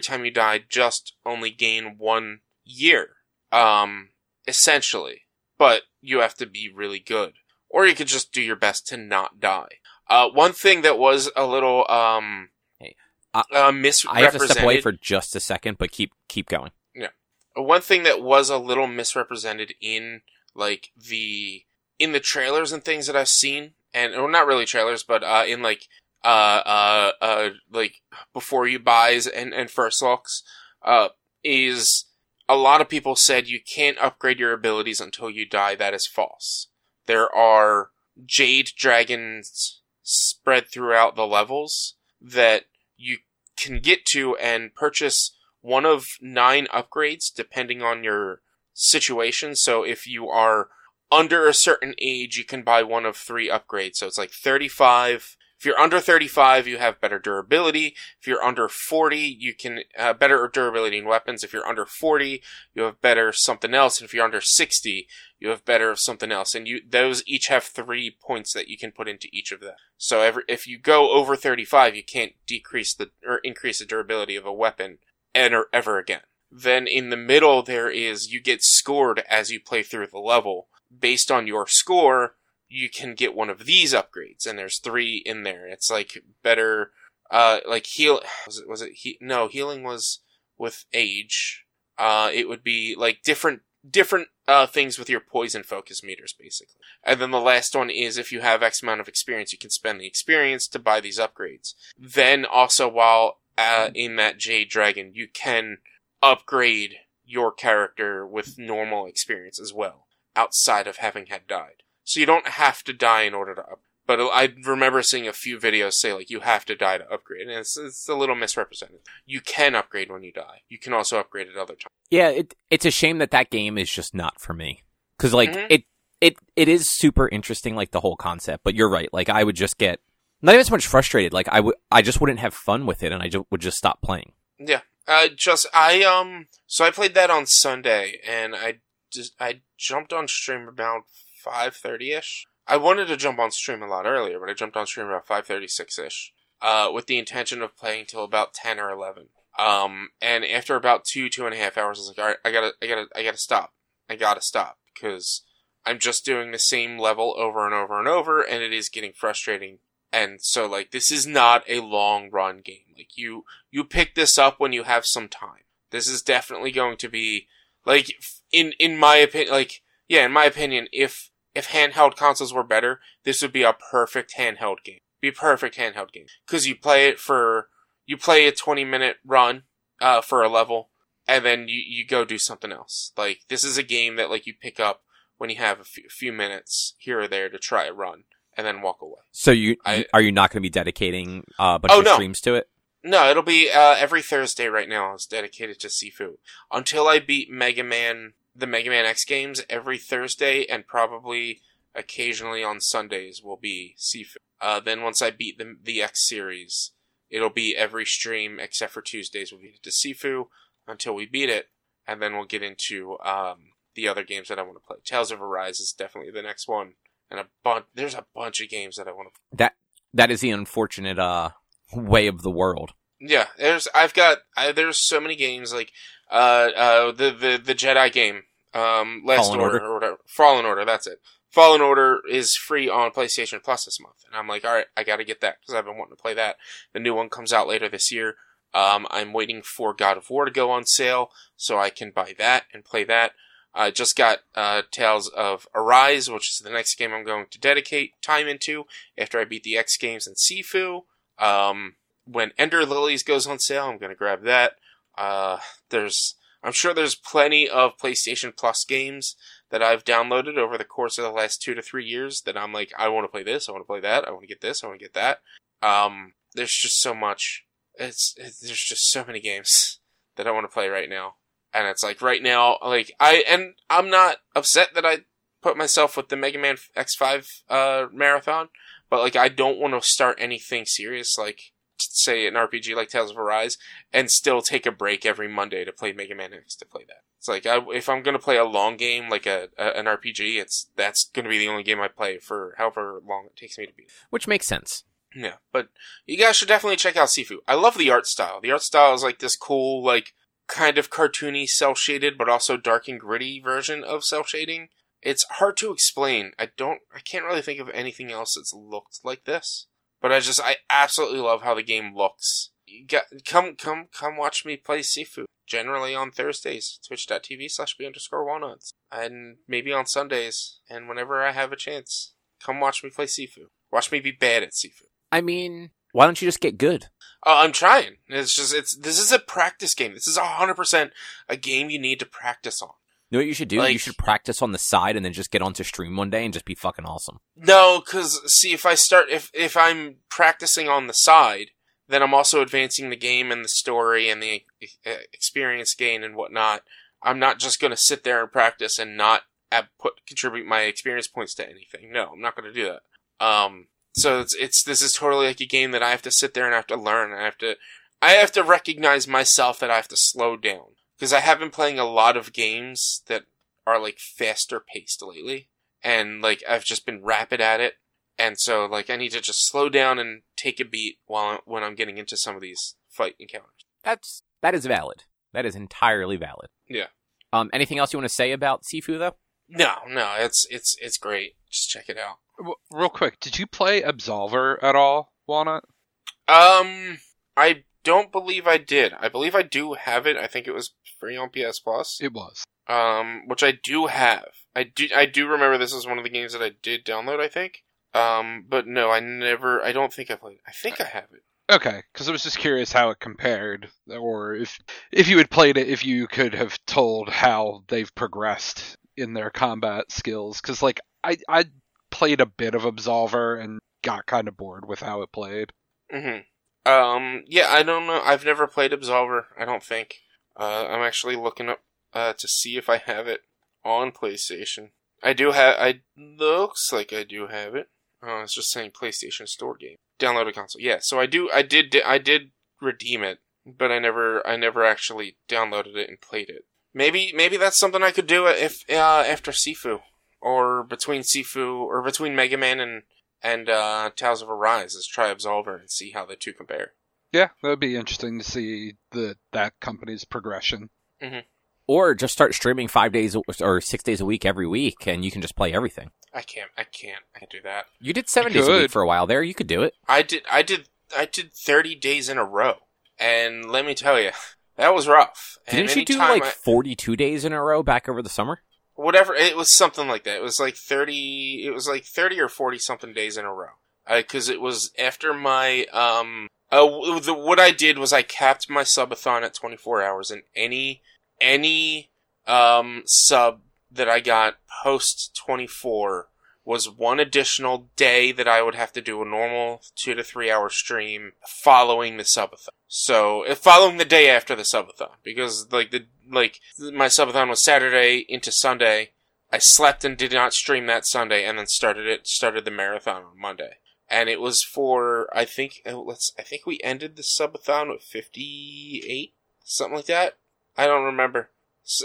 time you die just only gain one year. Um, essentially. But you have to be really good. Or you could just do your best to not die. Uh, one thing that was a little, um, Hey, I- uh, I misrepresented. have to step away for just a second, but keep keep going. Yeah, one thing that was a little misrepresented in like the in the trailers and things that I've seen, and or not really trailers, but uh, in like uh uh uh like before you buys and and first looks, uh, is a lot of people said you can't upgrade your abilities until you die. That is false. There are jade dragons spread throughout the levels that you can get to and purchase one of nine upgrades depending on your situation. So if you are under a certain age, you can buy one of three upgrades. So it's like 35. If you're under 35, you have better durability. If you're under 40, you can uh, better durability in weapons. If you're under 40, you have better something else. And if you're under 60, you have better something else. And you those each have three points that you can put into each of them. So every, if you go over 35, you can't decrease the or increase the durability of a weapon ever, ever again. Then in the middle, there is you get scored as you play through the level. Based on your score, you can get one of these upgrades, and there's three in there. It's like better, uh, like heal. Was it? Was it? He, no, healing was with age. Uh, it would be like different different uh, things with your poison focus meters, basically. And then the last one is if you have X amount of experience, you can spend the experience to buy these upgrades. Then also, while uh, in that Jade Dragon, you can upgrade your character with normal experience as well, outside of having had died. So you don't have to die in order to up. But I remember seeing a few videos say like you have to die to upgrade, and it's, it's a little misrepresented. You can upgrade when you die. You can also upgrade at other times. Yeah, it it's a shame that that game is just not for me because like Mhm. it it it is super interesting like the whole concept, but you're right. Like I would just get not even so much frustrated. Like I would I just wouldn't have fun with it, and I just would just stop playing. Yeah. Uh, just I um. So I played that on Sunday, and I just I jumped on stream about five thirty ish. I wanted to jump on stream a lot earlier, but I jumped on stream about five thirty six ish, uh, with the intention of playing till about ten or eleven. Um, and after about two two and a half hours, I was like, all right, I gotta, I gotta, I gotta stop. I gotta stop because I'm just doing the same level over and over and over, and it is getting frustrating. And so, like, this is not a long run game. Like, you, you pick this up when you have some time. This is definitely going to be, like, in, in my opinion, like, yeah, in my opinion, if, if handheld consoles were better, this would be a perfect handheld game. Be a perfect handheld game. Cause you play it for, you play a 20 minute run, uh, for a level, and then you, you go do something else. Like, this is a game that, like, you pick up when you have a few, few minutes here or there to try a run, and then walk away. So you I- are you not going to be dedicating uh, a bunch Oh, of no. streams to it? No, it'll be uh, every Thursday right now. It's dedicated to Sifu until I beat Mega Man, the Mega Man X games. Every Thursday and probably occasionally on Sundays will be Sifu. Uh, then once I beat the the X series, it'll be every stream except for Tuesdays will be to Sifu until we beat it, and then we'll get into um, the other games that I want to play. Tales of Arise is definitely the next one, and a bunch. There's a bunch of games that I want to. That that is the unfortunate uh way of the world. Yeah, there's I've got I, there's so many games like uh uh the the the Jedi game um Last Fallen Order, Order. or whatever Fallen Order that's it. Fallen Order is free on PlayStation Plus this month, and I'm like, all right, I got to get that because I've been wanting to play that. The new one comes out later this year. Um, I'm waiting for God of War to go on sale so I can buy that and play that. I just got uh, Tales of Arise, which is the next game I'm going to dedicate time into after I beat the X games and Sifu. Um, when Ender Lilies goes on sale, I'm going to grab that. Uh, there's, I'm sure there's plenty of PlayStation Plus games that I've downloaded over the course of the last two to three years that I'm like, I want to play this, I want to play that, I want to get this, I want to get that. Um, there's just so much. It's, there's just so many games that I want to play right now, and it's like right now, like I and I'm not upset that I put myself with the Mega Man X5 uh, marathon, but like I don't want to start anything serious like say an RPG like Tales of Arise and still take a break every Monday to play Mega Man X to play that. It's like I, if I'm gonna play a long game like a, a an RPG, it's that's gonna be the only game I play for however long it takes me to beat. it. Which makes sense. Yeah, but you guys should definitely check out Sifu. I love the art style. The art style is like this cool, like kind of cartoony, cell shaded, but also dark and gritty version of cell shading. It's hard to explain. I don't, I can't really think of anything else that's looked like this. But I just, I absolutely love how the game looks. Got, come, come, come watch me play Sifu. Generally on Thursdays, twitch.tv slash b underscore walnuts. And maybe on Sundays, and whenever I have a chance. Come watch me play Sifu. Watch me be bad at Sifu. I mean, why don't you just get good? Oh, I'm trying. It's just it's this is a practice game. This is hundred percent a game you need to practice on. You know what you should do? you should practice on the side and then just get onto stream one day and just be fucking awesome. No, because see, if I start if if I'm practicing on the side, then I'm also advancing the game and the story and the uh, experience gain and whatnot. I'm not just going to sit there and practice and not put contribute my experience points to anything. No, I'm not going to do that. Um, so it's it's this is totally like a game that I have to sit there and I have to learn. I have to I have to recognize myself that I have to slow down because I have been playing a lot of games that are like faster paced lately, and like I've just been rapid at it, and so like I need to just slow down and take a beat while when I'm getting into some of these fight encounters. That's that is valid. That is entirely valid. Yeah. Um, anything else you want to say about Sifu though? No, no, it's it's it's great. Just check it out. Real quick, did you play Absolver at all, Walnut? Um, I don't believe I did. I believe I do have it. I think it was free on PS Plus. It was. um, which I do have. I do I do remember this is one of the games that I did download. I think. Um, but no, I never. I don't think I played. I think I have it. Okay, because I was just curious how it compared, or if if you had played it, if you could have told how they've progressed in their combat skills. Because like I I played a bit of Absolver and got kind of bored with how it played. hmm Um, yeah, I don't know. I've never played Absolver. I don't think. Uh, I'm actually looking up uh, to see if I have it on PlayStation. I do have. I looks like I do have it. Oh, it's just saying PlayStation Store game. Downloaded console. Yeah, so I do. I did. I did redeem it, but I never. I never actually downloaded it and played it. Maybe. Maybe that's something I could do if uh, after Sifu, or between Sifu, or between Mega Man and and uh, Tales of Arise is try Absolver and see how the two compare. Yeah, that'd be interesting to see the that company's progression. Or just start streaming five days or six days a week every week, and you can just play everything. I can't. I can't. I can't do that. You did seven You days a week for a while there. You could do it. I did. I did. I did thirty days in a row, and let me tell you, that was rough. And Didn't you do like I- forty-two days in a row back over the summer? Whatever? It was something like that. It was like thirty. It was like thirty or forty something days in a row. Because it was after my um. Uh, the, what I did was I capped my subathon at 24 hours, and any any um sub that I got post 24 was one additional day that I would have to do a normal two to three hour stream following the subathon. So following the day after the subathon, because like the like my subathon was Saturday into Sunday. I slept and did not stream that Sunday, and then started it started the marathon on Monday, and it was for I think uh, let's I think we ended the subathon with fifty eight something like that. I don't remember.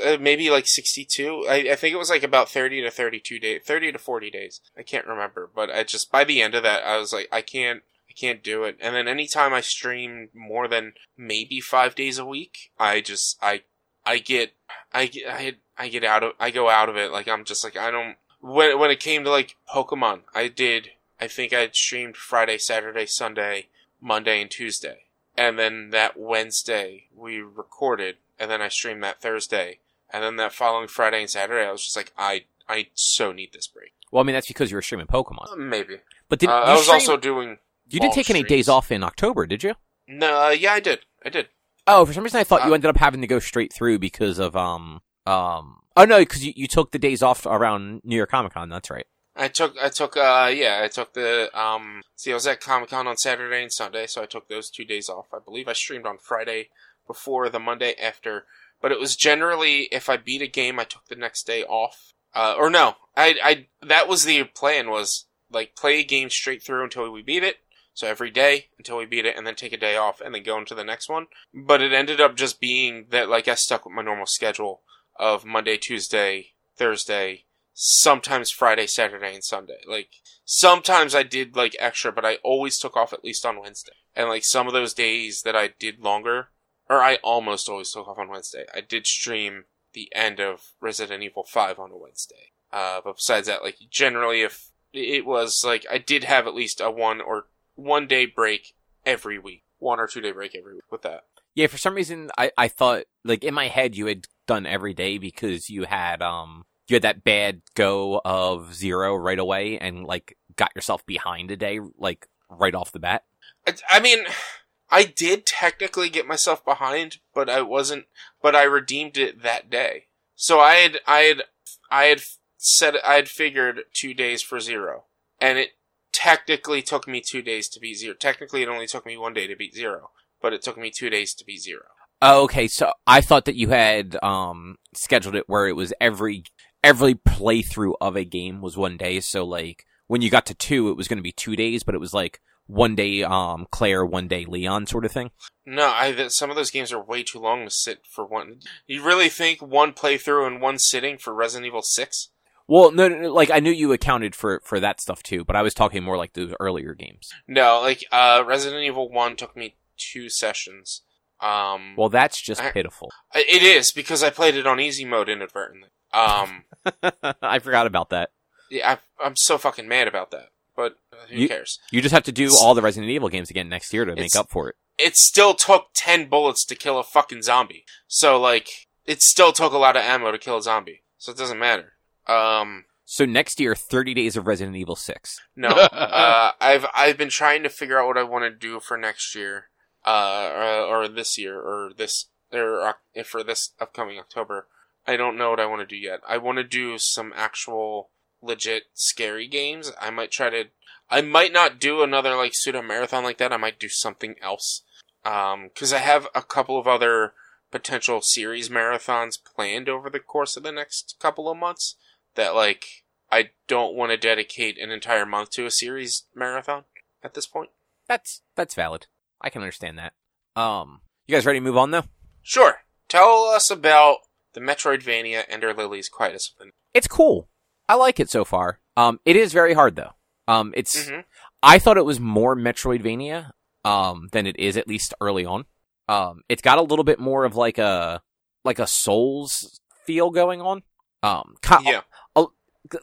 Uh, maybe like 62. I, I think it was like about 30 to 32 days, 30 to 40 days. I can't remember, but I just, by the end of that, I was like, I can't, I can't do it. And then anytime I stream more than maybe five days a week, I just, I, I get, I get, I, I get out of, I go out of it. Like, I'm just like, I don't, when, when it came to like Pokemon, I did, I think I streamed Friday, Saturday, Sunday, Monday, and Tuesday. And then that Wednesday, we recorded, and then I streamed that Thursday. And then that following Friday and Saturday, I was just like, I, I so need this break. Well, I mean that's because you were streaming Pokemon. Uh, Maybe. But did Uh, I was stream- also doing. you didn't take any days off in October, did you? No, uh, yeah, I did. I did. Oh, for some reason I thought you Uh, ended up having to go straight through because of um um. Oh no, because you, you took the days off around New York Comic Con. That's right. I took, I took, uh, yeah, I took the, um, see, I was at Comic Con on Saturday and Sunday, so I took those two days off. I believe I streamed on Friday before the Monday after, but it was generally, if I beat a game, I took the next day off. Uh, or no, I, I, that was the plan was like play a game straight through until we beat it. So every day until we beat it and then take a day off and then go into the next one. But it ended up just being that like I stuck with my normal schedule of Monday, Tuesday, Thursday, sometimes Friday, Saturday, and Sunday. Like sometimes I did like extra, but I always took off at least on Wednesday. And like some of those days that I did longer, or I almost always took off on Wednesday. I did stream the end of Resident Evil 5 on a Wednesday. Uh, but besides that, like generally if it was like I did have at least a one or one day break every week. One or two day break every week with that. Yeah, for some reason I, I thought like in my head you had done every day because you had um you had that bad go of zero right away and like got yourself behind a day like right off the bat. I, mean, I did technically get myself behind, but I wasn't. But I redeemed it that day. So I had, I had, I had said I had figured two days for zero, and it technically took me two days to beat zero. Technically, it only took me one day to beat zero, but it took me two days to beat zero. Oh, okay, so I thought that you had um scheduled it where it was every every playthrough of a game was one day. So like when you got to two, it was going to be two days, but it was like one day um Claire, one day Leon, sort of thing. No, I some of those games are way too long to sit for one. You really think one playthrough and one sitting for Resident Evil Six? Well, no, no, no, like I knew you accounted for for that stuff too, but I was talking more like the earlier games. No, like uh, Resident Evil One took me two sessions. Um, Well, that's just I- pitiful. it is because I played it on easy mode inadvertently. Um, I forgot about that. yeah, I, I'm so fucking mad about that. But uh, who You- cares? You just have to do all the Resident Evil games again next year to make up for it. It still took ten bullets to kill a fucking zombie. So like, it still took a lot of ammo to kill a zombie. So it doesn't matter. Um, So next year, 30 days of Resident Evil 6. No, uh, I've I've been trying to figure out what I want to do for next year, uh, or, or this year, or this, or Oc- for this upcoming October. I don't know what I want to do yet. I want to do some actual legit scary games. I might try to. I might not do another like pseudo marathon like that. I might do something else. Um, because I have a couple of other potential series marathons planned over the course of the next couple of months that like I don't want to dedicate an entire month to a series marathon at this point. That's that's valid. I can understand that. Um, you guys ready to move on though? Sure. Tell us about the Metroidvania Ender Lilies Quietus of the It's cool. I like it so far. Um, it is very hard though. Um, it's Mhm. I thought it was more Metroidvania um than it is at least early on. Um, it's got a little bit more of like a like a Souls feel going on. Um, Yeah,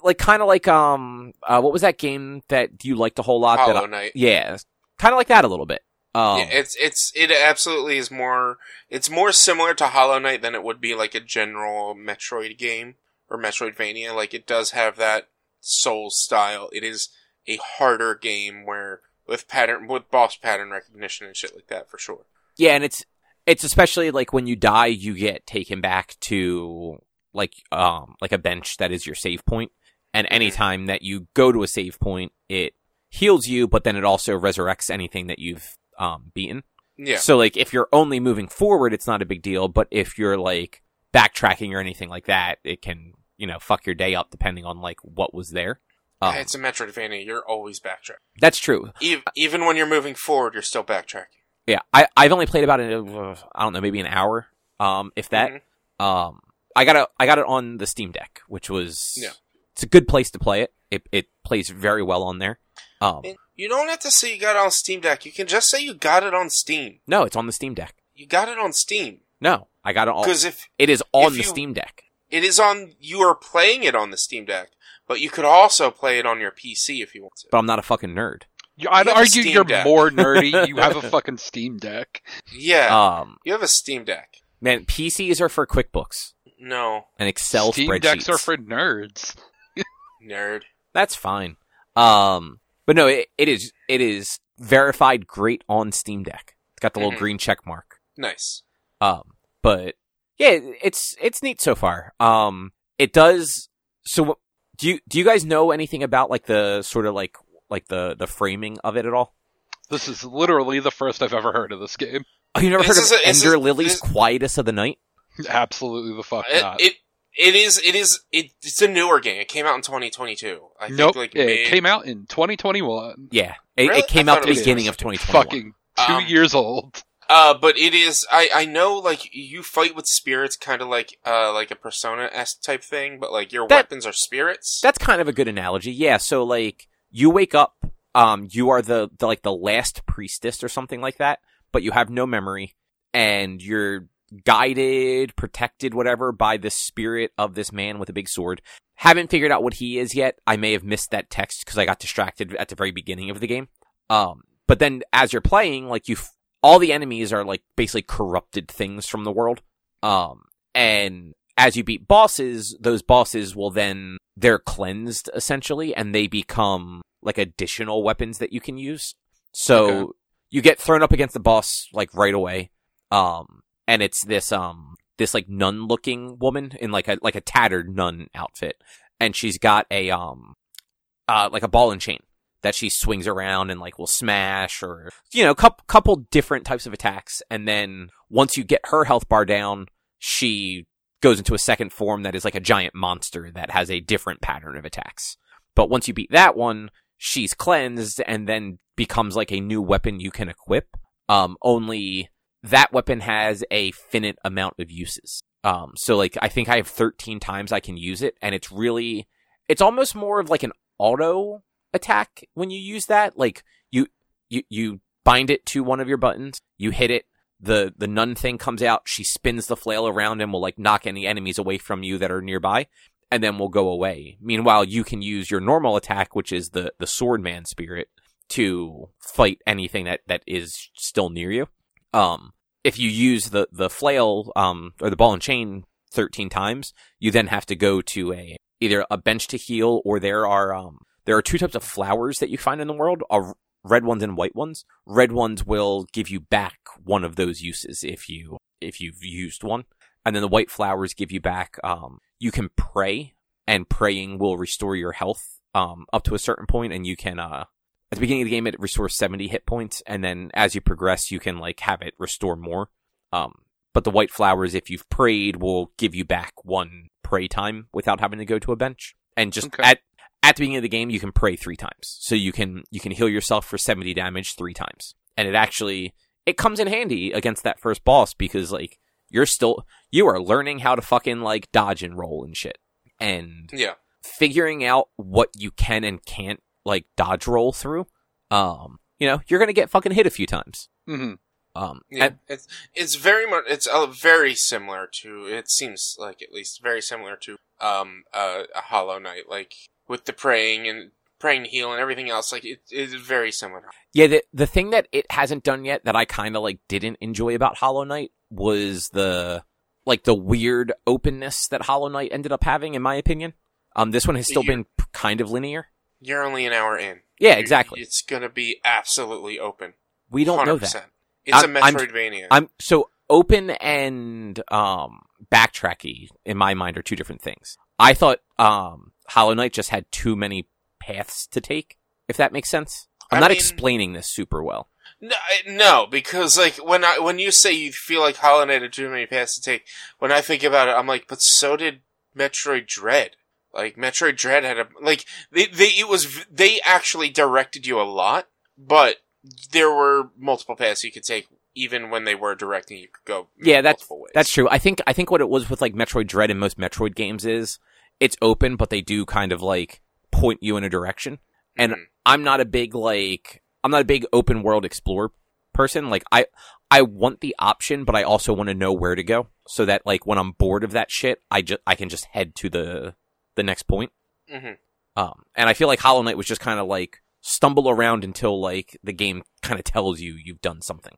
like kind of like um, uh, what was that game that you liked a whole lot? that Hollow I- Knight. yeah, kind of like that a little bit. Um, yeah, it's it's it absolutely is more. It's more similar to Hollow Knight than it would be like a general Metroid game or Metroidvania. Like it does have that soul style. It is a harder game where with pattern with boss pattern recognition and shit like that for sure. Yeah, and it's it's especially like when you die, you get taken back to like um like a bench that is your save point. point, and anytime that you go to a save point, it heals you, but then it also resurrects anything that you've um beaten. Yeah. So like if you're only moving forward, it's not a big deal, but if you're like backtracking or anything like that, it can you know fuck your day up depending on like what was there. Um, it's a Metroidvania. You're always backtracking. that's true. Even, even when you're moving forward, you're still backtracking. Yeah, I I've only played about uh, I don't know maybe an hour, um if that. Mhm. Um, I got it. I got it on the Steam Deck, which was Yeah. It's a good place to play it. It it plays very well on there. Um, And You don't have to say you got it on Steam Deck. You can just say you got it on Steam. no, it's on the Steam Deck. You got it on Steam No, I got it all. because if It is on if the you- Steam Deck. it is on, you are playing it on the Steam Deck, but you could also play it on your PC if you want to. But I'm not a fucking nerd. You, I'd you argue you're Deck. more nerdy. You have a fucking Steam Deck. Yeah, Um, you have a Steam Deck. man, PCs are for QuickBooks No, and Excel Steam spreadsheets. Decks are for nerds. nerd. That's fine. Um, but no, it, it is it is verified great on Steam Deck. It's got the little Mhm. green check mark. Nice. Um, but yeah, it's it's neat so far. Um, it does. So, do you do you guys know anything about like the sort of like like the the framing of it at all? This is literally the first I've ever heard of this game. Oh, you never This heard of a- Ender is- Lilies this- Quietus of the Knight? Absolutely the fuck It, not. it It is. It is. It, it's a newer game. It came out in 2022. I think, like it mid- came out in 2021. Yeah, it, Really? it came I out thought the it was beginning of 2021. Fucking two Um, years old. Uh, but it is. I I know like you fight with spirits, kind of like uh like a Persona s type thing, but like your That- weapons are spirits. That's kind of a good analogy. Yeah. So like you wake up, um, you are the, the like the last priestess or something like that, but you have no memory and you're guided, protected, whatever by the spirit of this man with a big sword. Haven't figured out what he is yet. I may have missed that text because I got distracted at the very beginning of the game. Um, but then as you're playing, like you, f- all the enemies are like basically corrupted things from the world. Um, and as you beat bosses, those bosses will then, they're cleansed essentially and they become like additional weapons that you can use. So Okay. you get thrown up against the boss like right away. Um, and it's this, um, this like nun looking woman in like a, like a tattered nun outfit. And she's got a, um, uh, like a ball and chain that she swings around and like will smash or, you know, couple, couple different types of attacks. And then once you get her health bar down, she goes into a second form that is like a giant monster that has a different pattern of attacks. But once you beat that one, she's cleansed and then becomes like a new weapon you can equip. Um, only that weapon has a finite amount of uses. Um, so like I think I have 13 times I can use it and it's really, it's almost more of like an auto attack when you use that. Like you, you, you bind it to one of your buttons, you hit it, the, the nun thing comes out, she spins the flail around and will like knock any enemies away from you that are nearby and then will go away. Meanwhile, you can use your normal attack, which is the, the swordman spirit to fight anything that, that is still near you. Um, if you use the, the flail, um, or the ball and chain 13 times, you then have to go to a, either a bench to heal or there are, um, there are two types of flowers that you find in the world, are red ones and white ones. Red ones will give you back one of those uses if you, if you've used one. And then the white flowers give you back, um, you can pray and praying will restore your health, um, up to a certain point and you can, uh, at the beginning of the game, it restores 70 hit points, and then as you progress, you can like have it restore more. Um, but the white flowers, if you've prayed, will give you back one pray time without having to go to a bench. And just Okay. at at the beginning of the game, you can pray three times, so you can you can heal yourself for 70 damage three times, and it actually it comes in handy against that first boss because like you're still you are learning how to fucking like dodge and roll and shit, and yeah. figuring out what you can and can't like dodge roll through, um, you know, you're gonna get fucking hit a few times. hmm Um, Yeah, and- it's it's very much it's uh, very similar to it seems like at least very similar to um uh, a Hollow Knight like with the praying and praying to heal and everything else like it is very similar. yeah, the the thing that it hasn't done yet that I kind of like didn't enjoy about Hollow Knight was the like the weird openness that Hollow Knight ended up having, in my opinion. Um, this one has still been p- kind of linear. You're only an hour in. Yeah, exactly. It's gonna be absolutely open. We don't know that. It's I'm- a I'm- Metroidvania. I'm so open and um backtracky in my mind are two different things. I thought um Hollow Knight just had too many paths to take, if that makes sense. I'm I not mean- explaining this super well. No, no, because like when I when you say you feel like Hollow Knight had too many paths to take, when I think about it, I'm like, but so did Metroid Dread. Like Metroid Dread had a like they they it was they actually directed you a lot, but there were multiple paths you could take even when they were directing. You could go Yeah, that's multiple ways. that's true. I think I think what it was with like Metroid Dread and most Metroid games is it's open, but they do kind of like point you in a direction. And Mhm. I'm not a big like I'm not a big open world explorer person. Like I I want the option, but I also want to know where to go so that like when I'm bored of that shit, I just I can just head to the the next point. Mhm. Um, and I feel like Hollow Knight was just kind of like stumble around until like the game kind of tells you you've done something.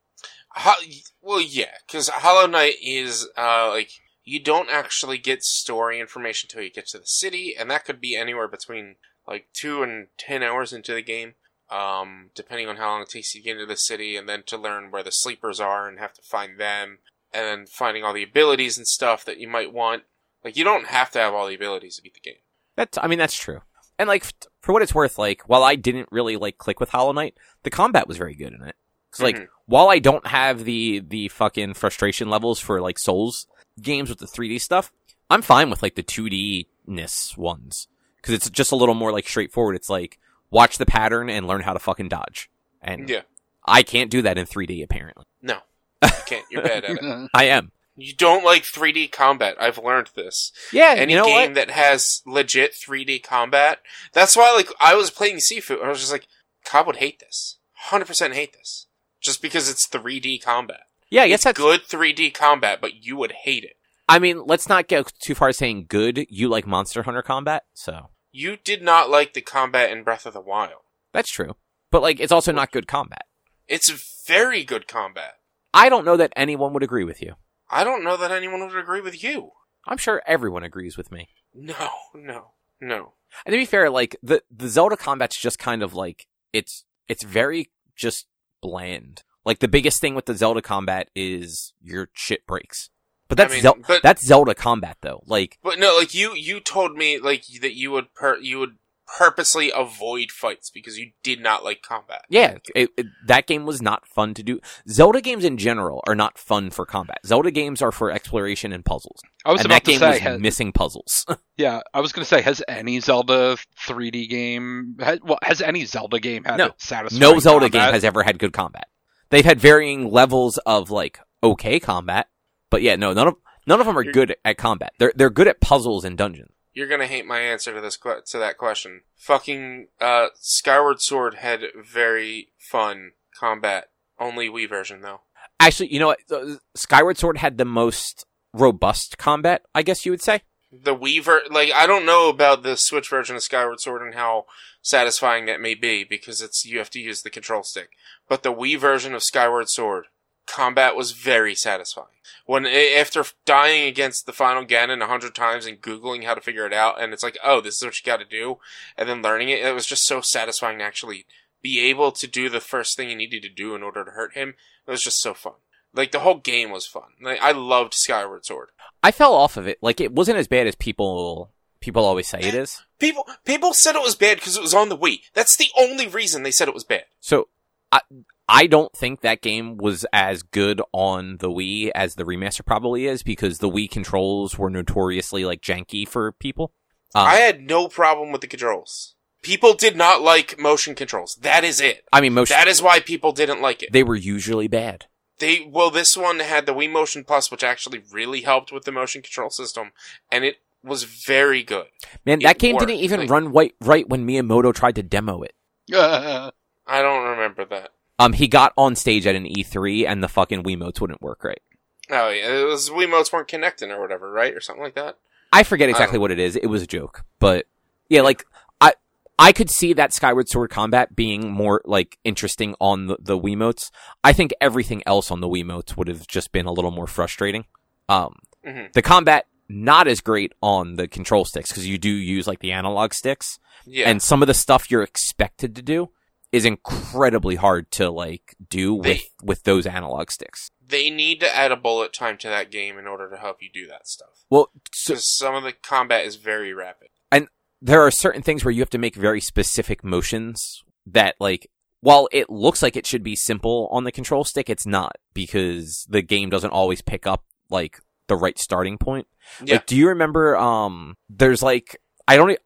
Ho- well, yeah, because Hollow Knight is uh, like you don't actually get story information until you get to the city, and that could be anywhere between like two and ten hours into the game, um, depending on how long it takes you to get into the city, and then to learn where the sleepers are and have to find them, and then finding all the abilities and stuff that you might want. Like you don't have to have all the abilities to beat the game. That's, I mean, that's true. And like, f- for what it's worth, like, while I didn't really like click with Hollow Knight, the combat was very good in it. Cause like, Mhm. while I don't have the, the fucking frustration levels for like Souls games with the 3D stuff, I'm fine with like the 2D ness ones because it's just a little more like straightforward. It's like watch the pattern and learn how to fucking dodge. And Yeah. I can't do that in 3D apparently. No. You can't. You're bad at it. I am. You don't like 3D combat. I've learned this. Yeah, Any you know game what? that has legit 3D combat. That's why, like, I was playing Sifu, and I was just like, Cobb would hate this. 100% hate this. Just because it's 3D combat. Yeah, I guess It's that's good 3D combat, but you would hate it. I mean, let's not go too far saying good. You like Monster Hunter combat, so You did not like the combat in Breath of the Wild. that's true. But like, it's also not good combat. It's very good combat. I don't know that anyone would agree with you. I don't know that anyone would agree with you. I'm sure everyone agrees with me. No, no, no. And to be fair, like the the Zelda combat's just kind of like it's it's very just bland. Like the biggest thing with the Zelda combat is your shit breaks. But that's I mean, Zel- but- that's Zelda combat though. Like But no, like you, you told me like that you would per- you would purposely avoid fights because you did not like combat. yeah, it, it- that game was not fun to do. Zelda games in general are not fun for combat. Zelda games are for exploration and puzzles. I was and about that game to say, was has, missing puzzles. yeah, I was going to say, has any Zelda 3D game, has, well, has any Zelda game had No. satisfying no Zelda game has ever had good combat. They've had varying levels of like okay combat, but yeah, no, none of none of them are You're- good at combat. They're they're good at puzzles and dungeons. You're gonna hate my answer to this que- to that question. Fucking uh, Skyward Sword had very fun combat. Only Wii version though. Actually, you know what? Skyward Sword had the most robust combat, I guess you would say. The Wii ver- like I don't know about the Switch version of Skyward Sword and how satisfying that may be because it's you have to use the control stick. But the Wii version of Skyward Sword combat was very satisfying. When after dying against the final Ganon a hundred times and googling how to figure it out, and it's like, oh, this is what you got to do, and then learning it, it was just so satisfying to actually be able to do the first thing you needed to do in order to hurt him. It was just so fun. Like the whole game was fun. Like I loved Skyward Sword. I fell off of it. Like it wasn't as bad as people people always say it is. People people said it was bad because it was on the Wii. That's the only reason they said it was bad. So I I don't think that game was as good on the Wii as the remaster probably is because the Wii controls were notoriously like janky for people. Um, I had no problem with the controls. People did not like motion controls. That is it. I mean, most That is why people didn't like it. they were usually bad. They well, this one had the Wii Motion Plus, which actually really helped with the motion control system, and it was very good. Man, It that game worked. didn't even Like- run right right when Miyamoto tried to demo it. I don't remember that. Um, he got on stage at an E3 and the fucking Wiimotes wouldn't work right. Oh yeah, it was Wiimotes weren't connecting or whatever, right, or something like that. I forget exactly don't- what it is. It was a joke, but yeah, like I I could see that Skyward Sword combat being more like interesting on the, the Wiimotes. I think everything else on the Wiimotes would have just been a little more frustrating. Um, Mhm. the combat not as great on the control sticks because you do use like the analog sticks, Yeah, and some of the stuff you're expected to do is incredibly hard to like do They- with with those analog sticks. they need to add a bullet time to that game in order to help you do that stuff. Well, so, some of the combat is very rapid. And there are certain things where you have to make very specific motions that like while it looks like it should be simple on the control stick it's not because the game doesn't always pick up like the right starting point Yeah, like do you remember um there's like i don't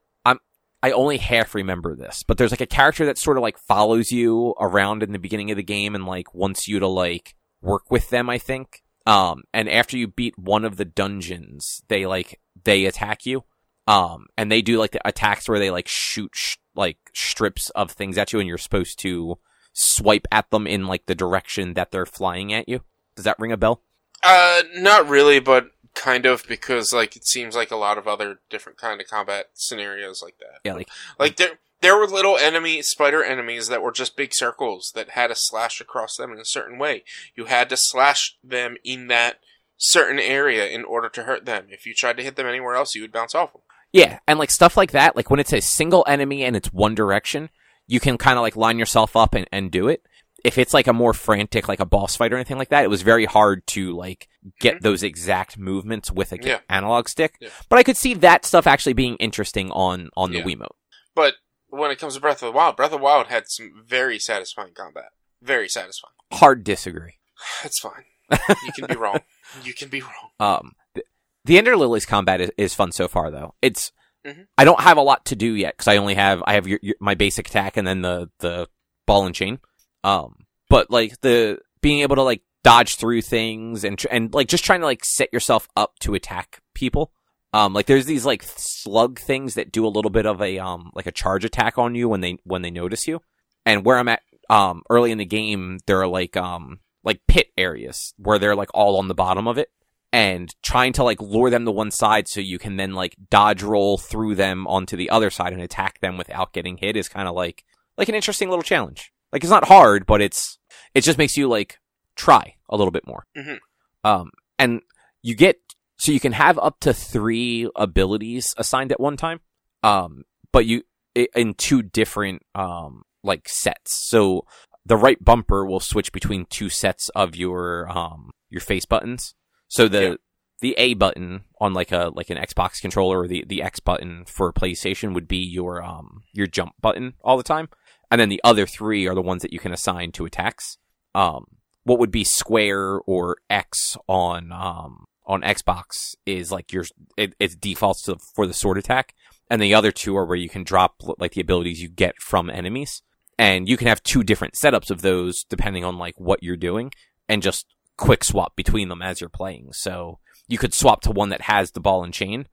i only half remember this but there's like a character that sort of like follows you around in the beginning of the game and like wants you to like work with them i think um and after you beat one of the dungeons they like they attack you um, and they do like the attacks where they like shoot sh- like strips of things at you, and you're supposed to swipe at them in like the direction that they're flying at you. Does that ring a bell? uh, not really, but kind of because like it seems like a lot of other different kind of combat scenarios like that. Yeah, like Like there, there were little enemy spider enemies that were just big circles that had to slash across them in a certain way. You had to slash them in that certain area in order to hurt them. If you tried to hit them anywhere else, you would bounce off them. yeah, and like stuff like that. Like when it's a single enemy and it's one direction, you can kind of like line yourself up and, and do it. If it's like a more frantic, like a boss fight or anything like that, it was very hard to like get those exact movements with a Mm-hmm. Yeah. analog stick. Yeah. But I could see that stuff actually being interesting on on the Yeah. Wiimote. But when it comes to Breath of the Wild, Breath of the Wild had some very satisfying combat. Very satisfying. Hard disagree. It's fine. You can be wrong. You can be wrong. Um, th- The Ender Lilies combat is, is fun so far, though. It's Mhm. I don't have a lot to do yet because I only have I have your, your, my basic attack and then the the ball and chain. Um, but like the being able to like dodge through things and and like just trying to like set yourself up to attack people. Um, like there's these like slug things that do a little bit of a um like a charge attack on you when they when they notice you. And where I'm at um early in the game, there are like um like pit areas where they're like all on the bottom of it and trying to like lure them to one side so you can then like dodge roll through them onto the other side and attack them without getting hit is kind of like like an interesting little challenge. Like it's not hard, but it's it just makes you like try a little bit more. Mhm. Um, and you get so you can have up to three abilities assigned at one time. Um, but you in two different um like sets. So the right bumper will switch between two sets of your um your face buttons. So the Yeah. the A button on like a like an Xbox controller or the the X button for PlayStation would be your um your jump button all the time. And then the other three are the ones that you can assign to attacks. Um what would be square or X on um on Xbox is like your it, defaults to, for the sword attack, and the other two are where you can drop like the abilities you get from enemies, and you can have two different setups of those depending on like what you're doing, and just quick swap between them as you're playing. So you could swap to one that has the ball and chain,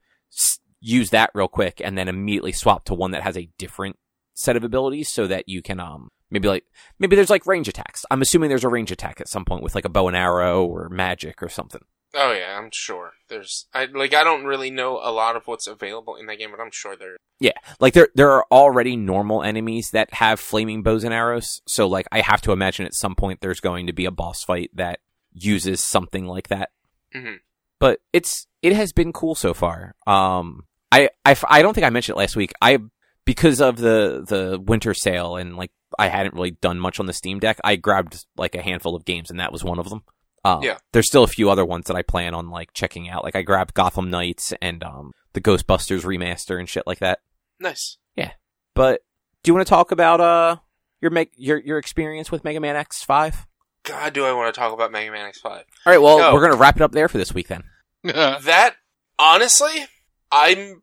use that real quick, and then immediately swap to one that has a different set of abilities, so that you can um maybe like maybe there's like range attacks. I'm assuming there's a range attack at some point with like a bow and arrow or magic or something. Oh yeah, I'm sure. There's I like I don't really know a lot of what's available in that game, but I'm sure there. Yeah. Like there there are already normal enemies that have flaming bows and arrows. So like I have to imagine at some point there's going to be a boss fight that uses something like that. Mhm. But it's it has been cool so far. Um I I f- I don't think I mentioned it last week. I because of the the winter sale and like I hadn't really done much on the Steam Deck, I grabbed like a handful of games and that was one of them. Um, Yeah. There's still a few other ones that I plan on like checking out. Like I grabbed Gotham Knights and um the Ghostbusters remaster and shit like that. Nice. Yeah. But do you want to talk about uh your make your your experience with Mega Man X Five? God, do I want to talk about Mega Man X5? All right, well No. we're gonna wrap it up there for this week then. that honestly, I'm.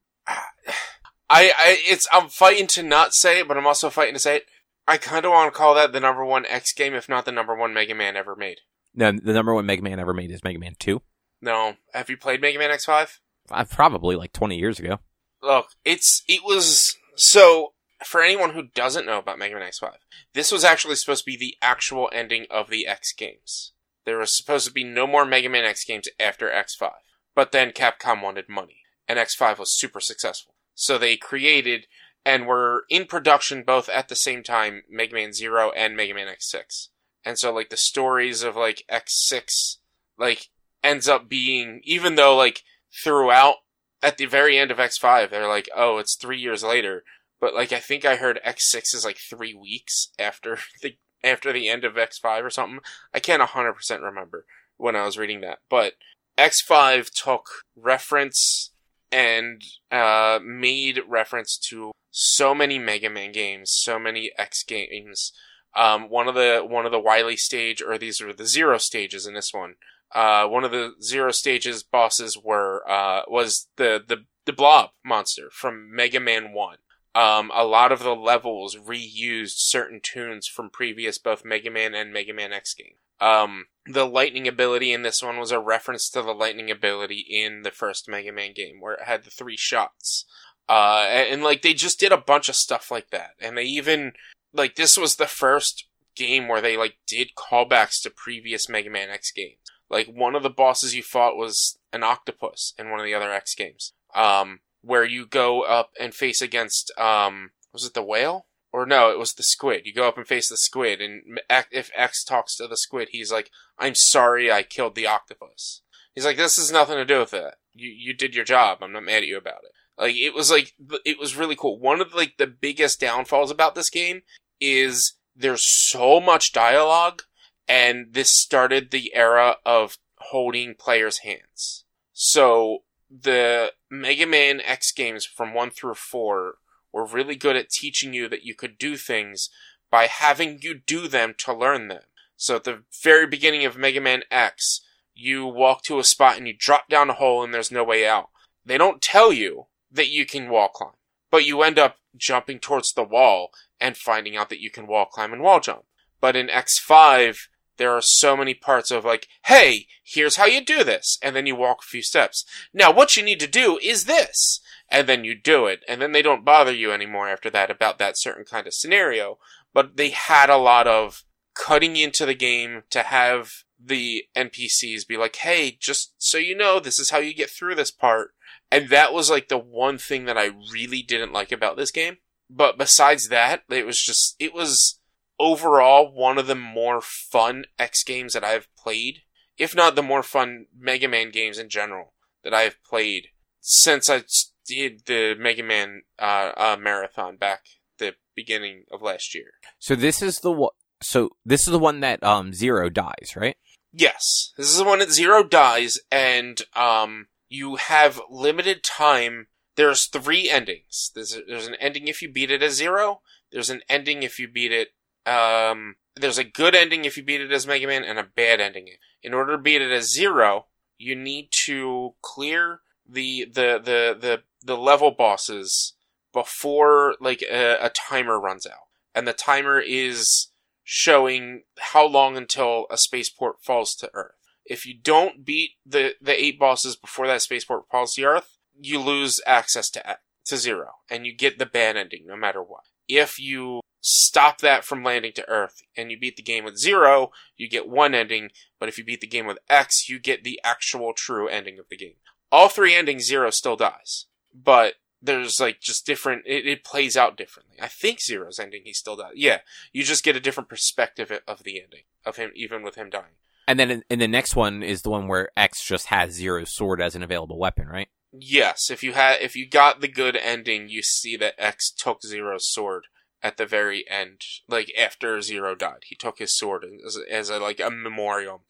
I, I it's I'm fighting to not say it, but I'm also fighting to say it. I kind of want to call that the number one X game, if not the number one Mega Man ever made. No, the number one Mega Man ever made is Mega Man Two. No, have you played Mega Man X5? Uh, probably like 20 years ago. Look, it's it was so for anyone who doesn't know about Mega Man X5, this was actually supposed to be the actual ending of the X games. There was supposed to be no more Mega Man X games after X5. But then Capcom wanted money, and X5 was super successful. So they created and were in production both at the same time Mega Man 0 and Mega Man X6. And so like the stories of like X6 like ends up being even though like throughout at the very end of X5, they're like, oh, it's three years later. But like, I think I heard X6 is like three weeks after the after the end of X5 or something. I can't hundred percent remember when I was reading that, but X5 took reference and uh, made reference to so many Mega Man games, so many X games. Um, one of the one of the Wily stage, or these are the zero stages in this one uh, one of the zero stages bosses were uh, was the, the the blob monster from Mega Man One. Um, a lot of the levels reused certain tunes from previous both Mega Man and Mega Man X game. Um, the lightning ability in this one was a reference to the lightning ability in the first Mega Man game, where it had the three shots. Uh, and, and like they just did a bunch of stuff like that, and they even like this was the first game where they like did callbacks to previous Mega Man X games. Like one of the bosses you fought was an octopus in one of the other X games. Um, where you go up and face against um, was it the whale? Or no, it was the squid. You go up and face the squid, and if X talks to the squid, he's like, "I'm sorry, I killed the octopus." He's like, "This has nothing to do with it. You you did your job. I'm not mad at you about it." Like it was like it was really cool. One of like the biggest downfalls about this game is there's so much dialogue and this started the era of holding players' hands. So the Mega Man X games from 1 through 4 were really good at teaching you that you could do things by having you do them to learn them. So at the very beginning of Mega Man X, you walk to a spot and you drop down a hole and there's no way out. They don't tell you that you can wall climb, but you end up jumping towards the wall and finding out that you can wall climb and wall jump. But in X5, there are so many parts of like, hey, here's how you do this. And then you walk a few steps. Now, what you need to do is this. And then you do it. And then they don't bother you anymore after that about that certain kind of scenario. But they had a lot of cutting into the game to have the NPCs be like, hey, just so you know, this is how you get through this part. And that was like the one thing that I really didn't like about this game. But besides that, it was just, it was overall one of the more fun X games that I've played. If not the more fun Mega Man games in general that I've played since I did the Mega Man uh, uh, marathon back the beginning of last year. So this is the one. So this is the one that um Zero dies, right? Yes, this is the one that Zero dies, and um, you have limited time. There's three endings. There's there's an ending if you beat it as Zero. There's an ending if you beat it. Um, there's a good ending if you beat it as Mega Man, and a bad ending. In order to beat it as Zero, you need to clear the the the the, the level bosses before like a, a timer runs out, and the timer is showing how long until a spaceport falls to Earth. If you don't beat the, the eight bosses before that spaceport falls to Earth, you lose access to to zero, and you get the bad ending no matter what. If you stop that from landing to Earth and you beat the game with zero, you get one ending. But if you beat the game with X, you get the actual true ending of the game. All three endings, zero still dies, but there's like just different it, it, plays out differently. I think zero's ending he still does yeah you just get a different perspective of the ending of him even with him dying. And then in, in the next one is the one where x just has zero's sword as an available weapon right? Yes if you had if you got the good ending you see that x took zero's sword at the very end like after zero died. He took his sword as, as a like a memorial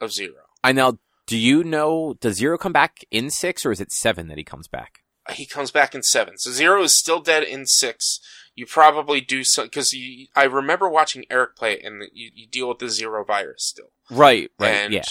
of zero. I know do you know does zero come back in six or is it seven that he comes back he comes back in seven. So Zero is still dead in six. You probably do so because I remember watching Eric play it, and you, you, deal with the Zero virus still. Right. Right. And, yeah.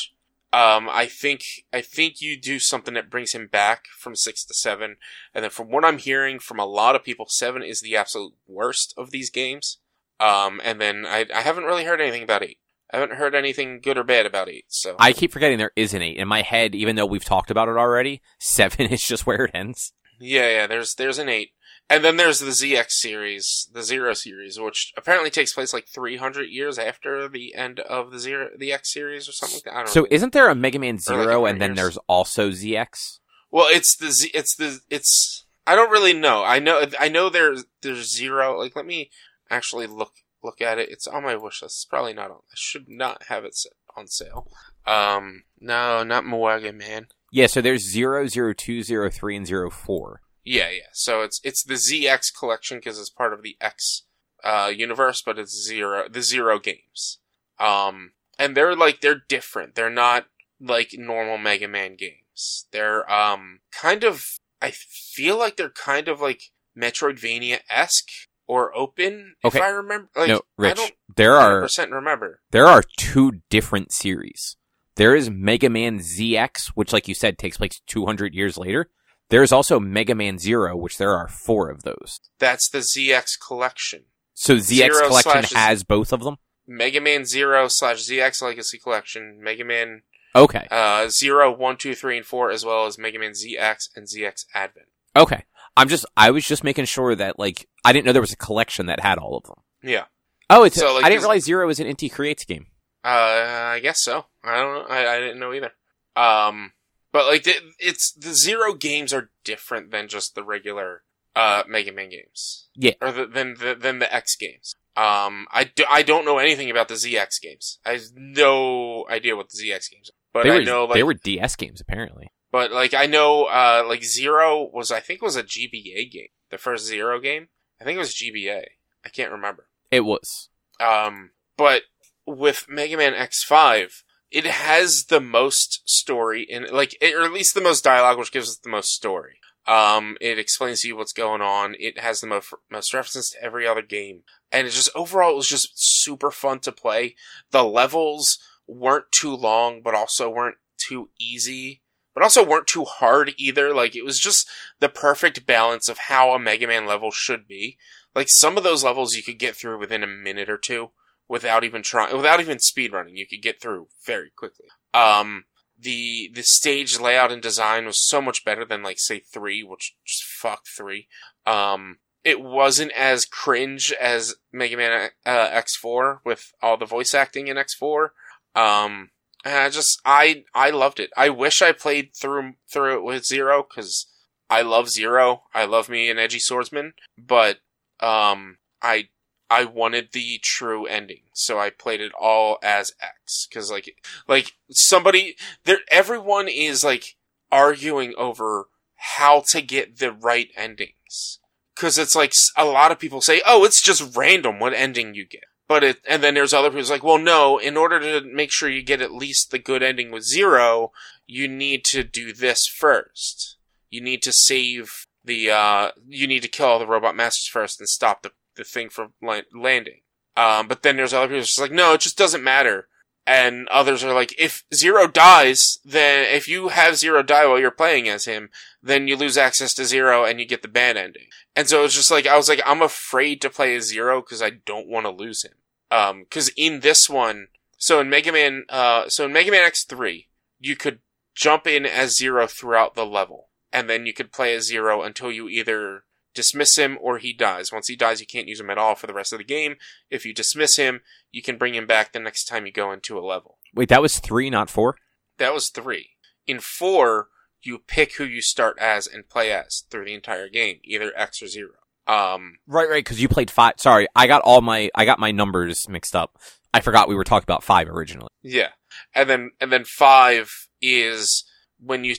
Um, I think I think you do something that brings him back from six to seven, and then from what I'm hearing from a lot of people, seven is the absolute worst of these games. Um, and then I, I haven't really heard anything about eight. I haven't heard anything good or bad about eight. So I keep forgetting there is an eight in my head. Even though we've talked about it already, seven is just where it ends. Yeah, yeah. There's there's an eight, and then there's the ZX series, the Zero series, which apparently takes place like 300 years after the end of the Zero, the X series or something like that. I don't so know. isn't there a Mega Man Zero, like and then years. there's also ZX? Well, it's the Z, it's the it's. I don't really know. I know I know there's there's zero. Like, let me actually look look at it. It's on my wish list. It's probably not on. I should not have it set on sale. Um, no, not Mega Man. Yeah, so there's 0, 02, 03, and 04. Yeah, yeah. So it's it's the ZX collection because it's part of the X uh, universe, but it's zero the zero games. Um, and they're like they're different. They're not like normal Mega Man games. They're um kind of I feel like they're kind of like Metroidvania esque or open. Okay. If I remember, like no, Rich, I don't there are percent remember. there are two different series. There is Mega Man ZX, which, like you said, takes place 200 years later. There is also Mega Man Zero, which there are four of those. That's the ZX collection. So ZX Zero Collection has both of them. Mega Man Zero slash ZX Legacy Collection, Mega Man Okay, uh, Zero, One, Two, Three, and Four, as well as Mega Man ZX and ZX Advent. okay. I'm just I was just making sure that like I didn't know there was a collection that had all of them. Yeah. Oh, it's So, like, I didn't realize Zero is an Inti Creates game. Uh, I guess so. I don't. I, I didn't know either. Um, but like the, it's the Zero games are different than just the regular uh Mega Man games. Yeah. Or the, than the than the X games. Um, I, do, I don't know anything about the ZX games. I have no idea what the ZX games are. But they I were know like they were DS games apparently. But like I know, uh, like Zero was I think was a GBA game. The first Zero game, I think it was GBA. I can't remember. It was. Um, but with Mega Man X5, it has the most story in like, or at least the most dialogue, which gives it the most story. Um, it explains to you what's going on. It has the most most references to every other game, and it just overall it was just super fun to play. The levels weren't too long, but also weren't too easy, but also weren't too hard either. Like it was just the perfect balance of how a Mega Man level should be. Like some of those levels you could get through within a minute or two without even trying, without even speed running. You could get through very quickly. Um, the the stage layout and design was so much better than like say three, which just fuck three. Um, it wasn't as cringe as Mega Man uh, X4 with all the voice acting in X4. Um, I just I I loved it. I wish I played through through it with Zero because I love Zero. I love me an edgy swordsman, but um, I I wanted the true ending, so I played it all as X because like like somebody there everyone is like arguing over how to get the right endings because it's like a lot of people say, "Oh, it's just random what ending you get." But it, and then there's other people like, "Well, no. In order to make sure you get at least the good ending with zero, you need to do this first. You need to save the, uh, you need to kill all the robot masters first and stop the the thing la- landing." Um, but then there's other people who's just like, "No, it just doesn't matter." And others are like, if Zero dies, then if you have Zero die while you're playing as him, then you lose access to Zero and you get the bad ending. And so it's just like, I was like, I'm afraid to play as Zero because I don't want to lose him. Um, cause in this one, so in Mega Man, uh, so in Mega Man X3, you could jump in as Zero throughout the level. And then you could play as Zero until you either dismiss him or he dies. Once he dies, you can't use him at all for the rest of the game. If you dismiss him, you can bring him back the next time you go into a level. Wait, that was three, not four. That was three. In four, you pick who you start as and play as through the entire game, either X or zero. Um, Right, right, because you played five. Sorry, I got all my I got my numbers mixed up. I forgot we were talking about five originally. yeah, and then and then five is when you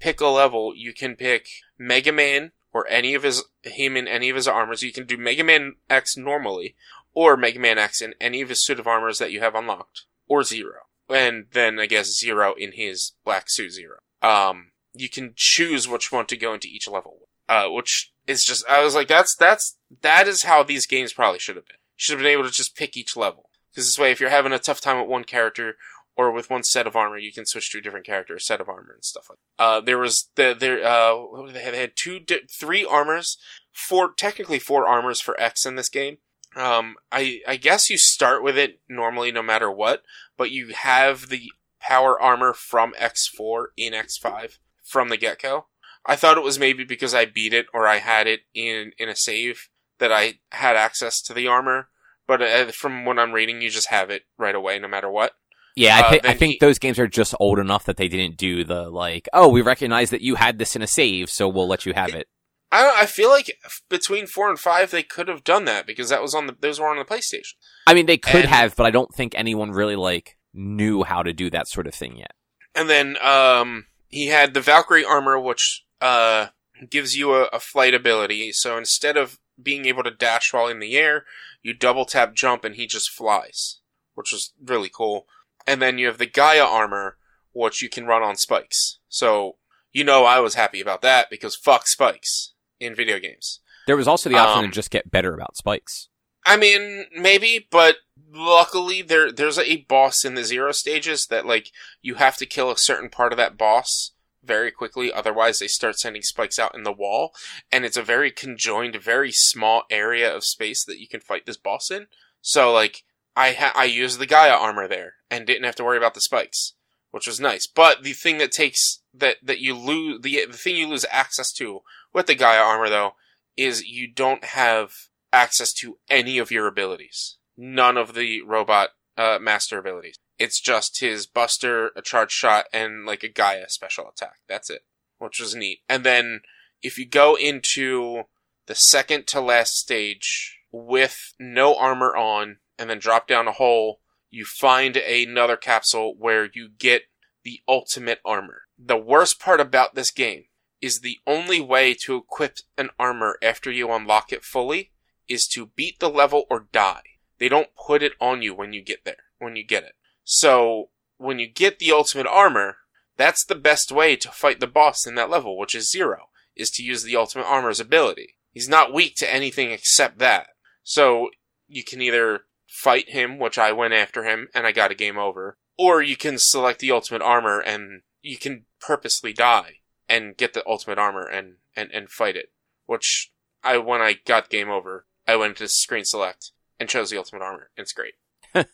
pick a level, you can pick Mega Man or any of his him in any of his armors. You can do Mega Man X normally, or Mega Man X in any of his suit of armors that you have unlocked, or Zero, and then I guess Zero in his black suit Zero. Um, you can choose which one to go into each level, uh, which is just I was like, that's that's that is how these games probably should have been. Should have been able to just pick each level because this way, if you're having a tough time with one character or with one set of armor, you can switch to a different character, set of armor, and stuff like. That. Uh, there was the there uh they, have? they had two di- three armors, four technically four armors for X in this game. Um, I I guess you start with it normally no matter what, but you have the power armor from X4 in X5 from the get go. I thought it was maybe because I beat it or I had it in in a save that I had access to the armor, but uh, from what I'm reading, you just have it right away no matter what. Yeah, I, Uh, I think he- those games are just old enough that they didn't do the like, oh, we recognize that you had this in a save, so we'll let you have it. I I feel like between four and five they could have done that because that was on the those were on the PlayStation. I mean, they could And- have, but I don't think anyone really like knew how to do that sort of thing yet. And then um, he had the Valkyrie armor, which uh, gives you a, a flight ability. So instead of being able to dash while in the air, you double tap jump and he just flies, which was really cool. And then you have the Gaia armor, which you can run on spikes. So you know I was happy about that because fuck spikes in video games. There was also the option Um, to just get better about spikes. I mean, maybe, but luckily there there's a boss in the zero stages that like you have to kill a certain part of that boss very quickly, otherwise they start sending spikes out in the wall, and it's a very conjoined, very small area of space that you can fight this boss in. So like I ha- I used the Gaia armor there and didn't have to worry about the spikes, which was nice. But the thing that takes that that you lose the the thing you lose access to with the Gaia armor though is you don't have access to any of your abilities. None of the robot uh, master abilities. It's just his Buster, a charge shot, and like a Gaia special attack. That's it, which was neat. And then if you go into the second to last stage with no armor on, and then drop down a hole, you find another capsule where you get the ultimate armor. The worst part about this game is the only way to equip an armor after you unlock it fully is to beat the level or die. They don't put it on you when you get there, when you get it. So, when you get the ultimate armor, that's the best way to fight the boss in that level, which is zero, is to use the ultimate armor's ability. He's not weak to anything except that. So, you can either fight him, which I went after him and I got a game over, or you can select the ultimate armor and you can purposely die and get the ultimate armor and, and, and fight it. Which I, when I got game over, I went to screen select and chose the ultimate armor. It's great. it,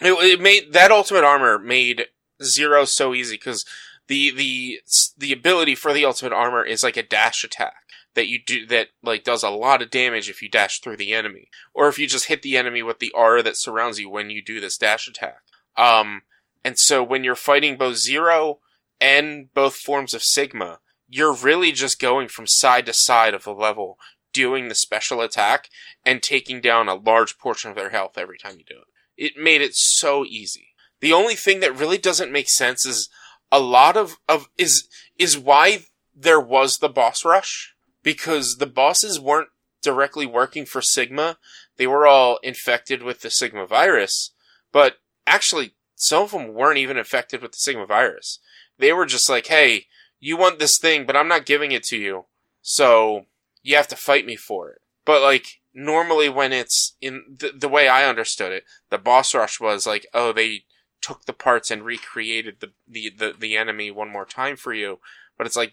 it made, that ultimate armor made zero so easy because the, the, the ability for the ultimate armor is like a dash attack that you do that like does a lot of damage if you dash through the enemy. Or if you just hit the enemy with the aura that surrounds you when you do this dash attack. Um and so when you're fighting both zero and both forms of sigma you're really just going from side to side of the level doing the special attack and taking down a large portion of their health every time you do it. It made it so easy. The only thing that really doesn't make sense is a lot of of is is why there was the boss rush because the bosses weren't directly working for Sigma. They were all infected with the Sigma virus, but actually, some of them weren't even infected with the Sigma virus. They were just like, hey, you want this thing, but I'm not giving it to you, so you have to fight me for it. But like, normally when it's in the, the way I understood it, the boss rush was like, oh, they took the parts and recreated the, the, the, the enemy one more time for you. But it's like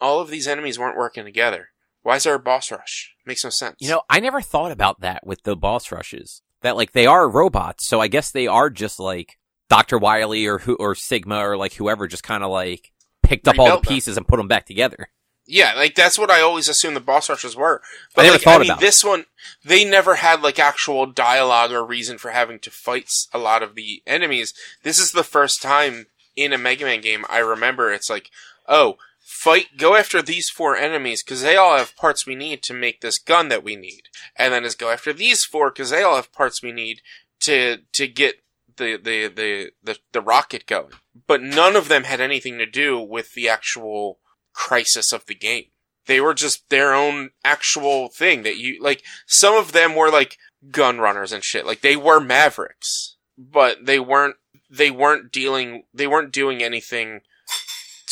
all of these enemies weren't working together. Why is there a boss rush? Makes no sense. You know, I never thought about that with the boss rushes. That like they are robots, so I guess they are just like Doctor Wily or who or Sigma or like whoever just kind of like picked up all the Rebuilt them. pieces and put them back together. Yeah, like that's what I always assumed the boss rushes were. But I never like, thought I mean, about this one, they never had like actual dialogue or reason for having to fight a lot of the enemies. This is the first time in a Mega Man game I remember it's like, oh, fight, go after these four enemies because they all have parts we need to make this gun that we need, and then is go after these four because they all have parts we need to to get the the the the, the rocket going. But none of them had anything to do with the actual crisis of the game. They were just their own actual thing that you like. Some of them were like gun runners and shit. Like they were mavericks, but they weren't. They weren't dealing. They weren't doing anything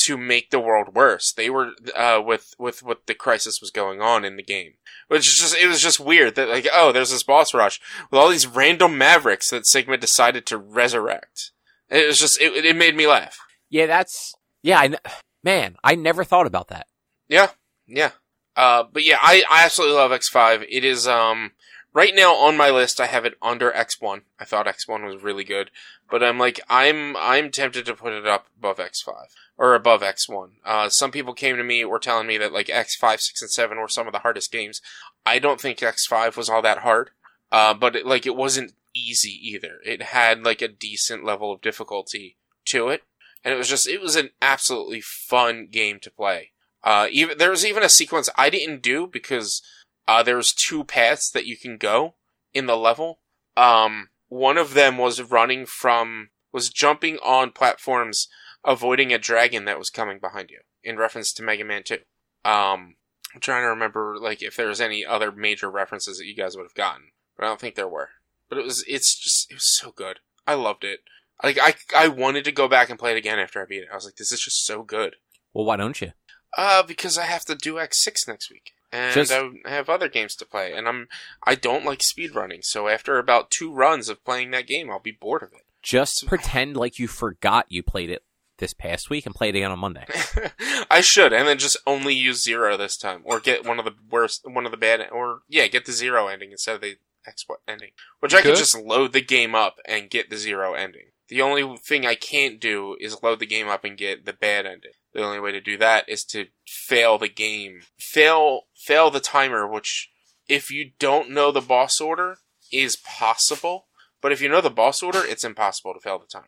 to make the world worse. They were uh, with with what the crisis was going on in the game, which is just it was just weird that like oh there's this boss rush with all these random mavericks that Sigma decided to resurrect. It was just it, it made me laugh. Yeah, that's yeah. I, man, I never thought about that. Yeah, yeah. Uh, but yeah, I, I absolutely love X5. It is, um, right now on my list, I have it under X1. I thought X1 was really good, but I'm like, I'm, I'm tempted to put it up above X5 or above X1. Uh, some people came to me were telling me that like X5, 6, and 7 were some of the hardest games. I don't think X5 was all that hard. Uh, but it, like, it wasn't easy either. It had like a decent level of difficulty to it. And it was just, it was an absolutely fun game to play. Uh, even there was even a sequence I didn't do because uh, there was two paths that you can go in the level. Um, one of them was running from was jumping on platforms, avoiding a dragon that was coming behind you. In reference to Mega Man Two. Um, I'm trying to remember like if there was any other major references that you guys would have gotten, but I don't think there were. But it was it's just it was so good. I loved it. Like I I wanted to go back and play it again after I beat it. I was like, this is just so good. Well, why don't you? Uh, because I have to do X six next week, and Just- I have other games to play, and I'm I don't like speed running. So after about two runs of playing that game, I'll be bored of it. Just pretend like you forgot you played it this past week and play it again on Monday. I should, and then just only use zero this time, or get one of the worst, one of the bad, or yeah, get the zero ending instead of the X ending, which I could Good. just load the game up and get the zero ending. The only thing I can't do is load the game up and get the bad ending. The only way to do that is to fail the game, fail, fail the timer, which if you don't know the boss order is possible, but if you know the boss order, it's impossible to fail the timer.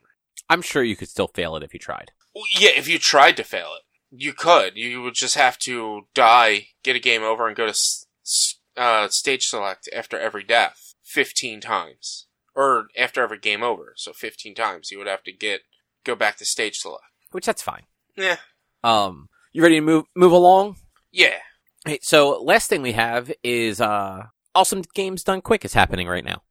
I'm sure you could still fail it if you tried. Well, Yeah, if you tried to fail it, you could. You would just have to die, get a game over, and go to s- s- uh, stage select after every death 15 times. Or after every game over. So 15 times you would have to get, go back to stage select. Which that's fine. Yeah. Um, you ready to move move along? Yeah. Hey, so last thing we have is uh, awesome games done quick is happening right now.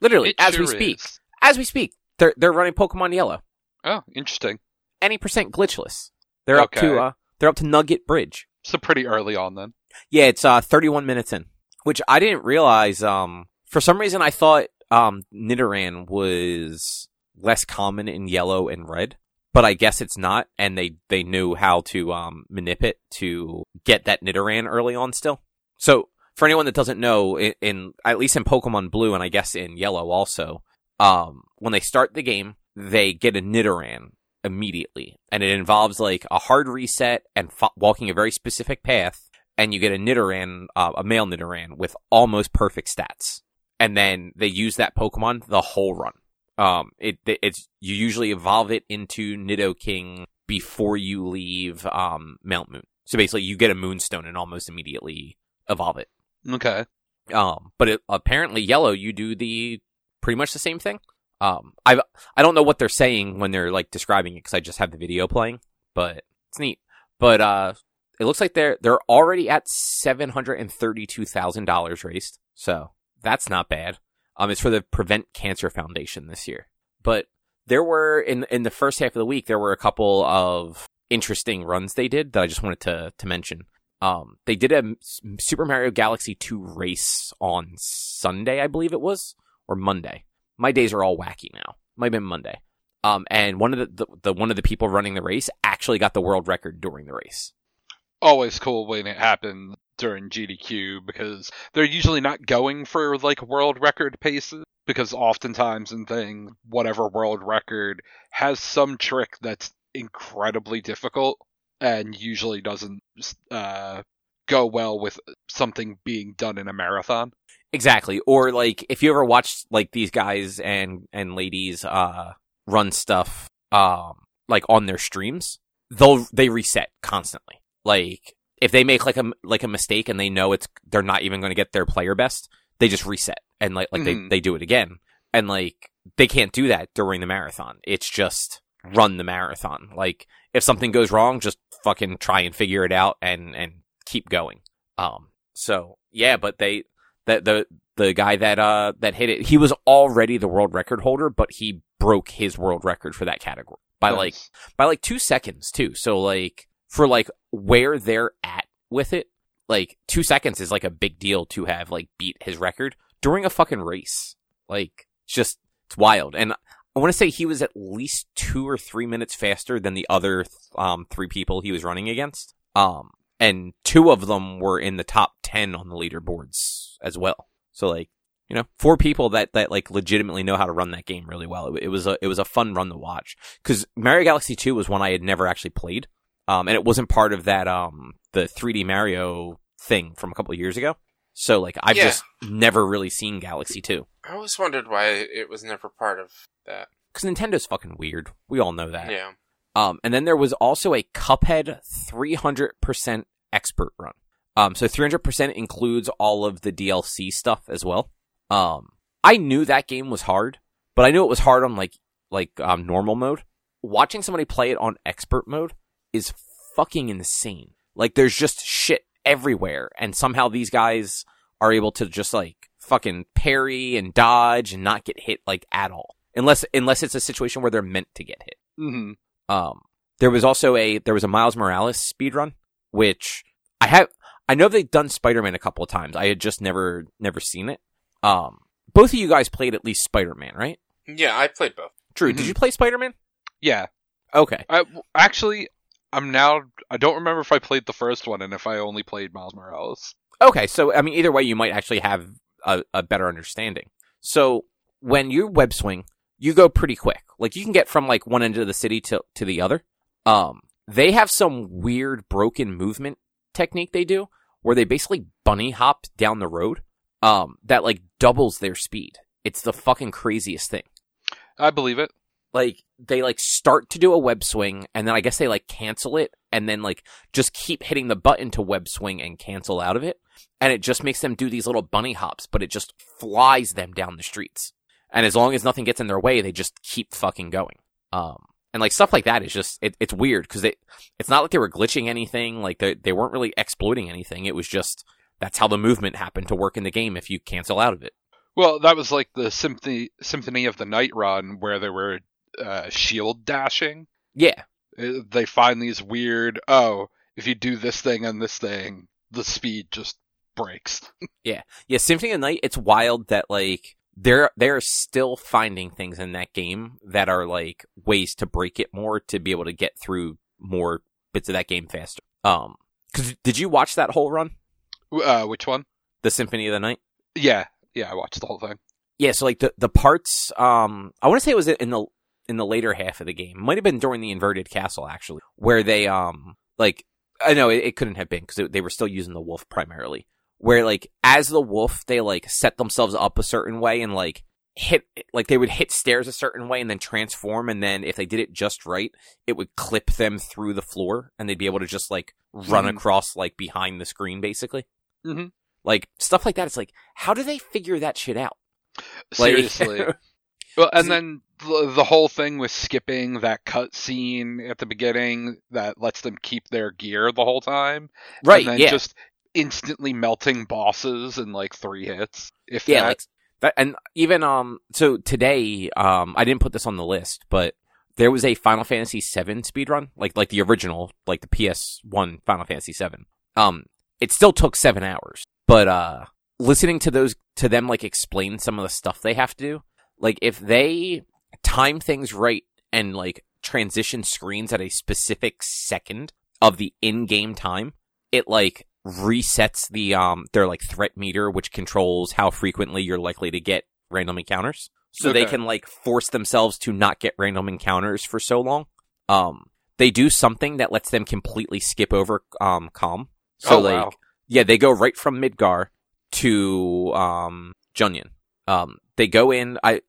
Literally, It as we speak, is. as we speak, they're they're running Pokemon Yellow, Oh, interesting. any percent glitchless. They're up to uh, they're up to Nugget Bridge. So pretty early on then. Yeah, it's uh 31 minutes in, which I didn't realize. Um, for some reason I thought um Nidoran was less common in yellow and red, but I guess it's not, and they they knew how to um manipulate to get that Nidoran early on still. So for anyone that doesn't know, in, in at least in Pokemon Blue and I guess in Yellow also, um, when they start the game, they get a Nidoran immediately, and it involves like a hard reset and fo- walking a very specific path, and you get a Nidoran, uh, a male Nidoran with almost perfect stats, and then they use that Pokemon the whole run. Um, it it's you usually evolve it into Nidoking before you leave um Mount Moon. So basically, you get a Moonstone and almost immediately evolve it. Okay. Um, but it, apparently yellow, you do the pretty much the same thing. Um, I I don't know what they're saying when they're like describing it because I just have the video playing, but it's neat. But uh, it looks like they're they're already at seven hundred and thirty two thousand dollars raised, so that's not bad. Um, it's for the Prevent Cancer Foundation this year. But there were in in the first half of the week there were a couple of interesting runs they did that I just wanted to to mention. Um, they did a Super Mario Galaxy 2 race on Sunday, I believe it was, or Monday. My days are all wacky now. Might have been Monday. Um, and one of the, the, the one of the people running the race actually got the world record during the race. Always cool when it happens during GDQ because they're usually not going for like world record paces because oftentimes in things, whatever world record has some trick that's incredibly difficult and usually doesn't uh, go well with something being done in a marathon. Exactly. Or like if you ever watched like these guys and and ladies uh run stuff um like on their streams, they'll they reset constantly. Like if they make like a like a mistake and they know it's they're not even going to get their player best, they just reset and like like Mhm. they they do it again. And like they can't do that during the marathon. It's just run the marathon. Like if something goes wrong, just fucking try and figure it out and and keep going. Um so yeah, but they the the the guy that uh that hit it, he was already the world record holder, but he broke his world record for that category by like by like two seconds too. So like for like where they're at with it, like two seconds is like a big deal to have like beat his record during a fucking race. Like it's just it's wild. And I want to say he was at least two or three minutes faster than the other um three people he was running against. Um and two of them were in the top ten on the leaderboards as well. So like you know, four people that, that like legitimately know how to run that game really well. It, it was a it was a fun run to watch because Mario Galaxy Two was one I had never actually played, um, and it wasn't part of that um the 3D Mario thing from a couple of years ago. So like I've Yeah. just never really seen Galaxy Two I always wondered why it was never part of that. because Nintendo's fucking weird. We all know that. Yeah. Um, and then there was also a Cuphead 300% expert run. Um, so 300% includes all of the DLC stuff as well. Um, I knew that game was hard, but I knew it was hard on like, like, um, normal mode. Watching somebody play it on expert mode is fucking insane. Like, there's just shit everywhere, and somehow these guys are able to just like fucking parry and dodge and not get hit like at all. Unless, unless it's a situation where they're meant to get hit. hmm Um, there was also a there was a Miles Morales speed run, which I have I know they've done Spider Man a couple of times. I had just never never seen it. Um, both of you guys played at least Spider Man, right? Yeah, I played both. Drew, Mhm. did you play Spider Man? Yeah. Okay, I, actually, I'm now. I don't remember if I played the first one and if I only played Miles Morales. okay. So I mean, either way, you might actually have a, a better understanding. So when you web swing, you go pretty quick. Like you can get from like one end of the city to to the other. Um, they have some weird broken movement technique they do where they basically bunny hop down the road. Um, that like doubles their speed. It's the fucking craziest thing. I believe it. Like they like start to do a web swing and then I guess they like cancel it and then like just keep hitting the button to web swing and cancel out of it. And it just makes them do these little bunny hops, but it just flies them down the streets. And as long as nothing gets in their way, they just keep fucking going. Um, and like stuff like that is just, it, it's weird because it, it's not like they were glitching anything. Like they, they weren't really exploiting anything. It was just, that's how the movement happened to work in the game if you cancel out of it. Well, that was like the symphony Symphony of the Night run where they were uh, shield dashing. Yeah. Uh, They find these weird. Oh, if you do this thing and this thing, the speed just breaks. Yeah, Yeah, Symphony of the Night, it's wild that like they're they're still finding things in that game that are like ways to break it more to be able to get through more bits of that game faster. Um, cause did you watch that whole run, Uh, which one? the Symphony of the Night? Yeah, yeah, I watched the whole thing. Yeah, so like the the parts, um, I want to say it was in the in the later half of the game. Might have been during the inverted castle actually, where they um like I know it, it couldn't have been because they were still using the wolf primarily. Where like as the wolf, they like set themselves up a certain way and like hit like they would hit stairs a certain way and then transform and then if they did it just right, it would clip them through the floor and they'd be able to just like run Mhm. across like behind the screen basically. Mhm. Like stuff like that. It's like how do they figure that shit out? Like- Seriously. well, and then the, the whole thing with skipping that cut scene at the beginning that lets them keep their gear the whole time. right? And then yeah. just instantly melting bosses in like three hits. If yeah, that. like that, and even um, so today, um, I didn't put this on the list, but there was a Final Fantasy VII speedrun, like like the original, like the PS One Final Fantasy VII. Um, it still took seven hours, but uh, listening to those to them like explain some of the stuff they have to do, like if they time things right and like transition screens at a specific second of the in-game time, it like resets the um their like threat meter which controls how frequently you're likely to get random encounters. So they can like force themselves to not get random encounters for so long. Um they do something that lets them completely skip over um Kalm. So Oh, like wow. yeah, they go right from Midgar to um Junon. Um they go in I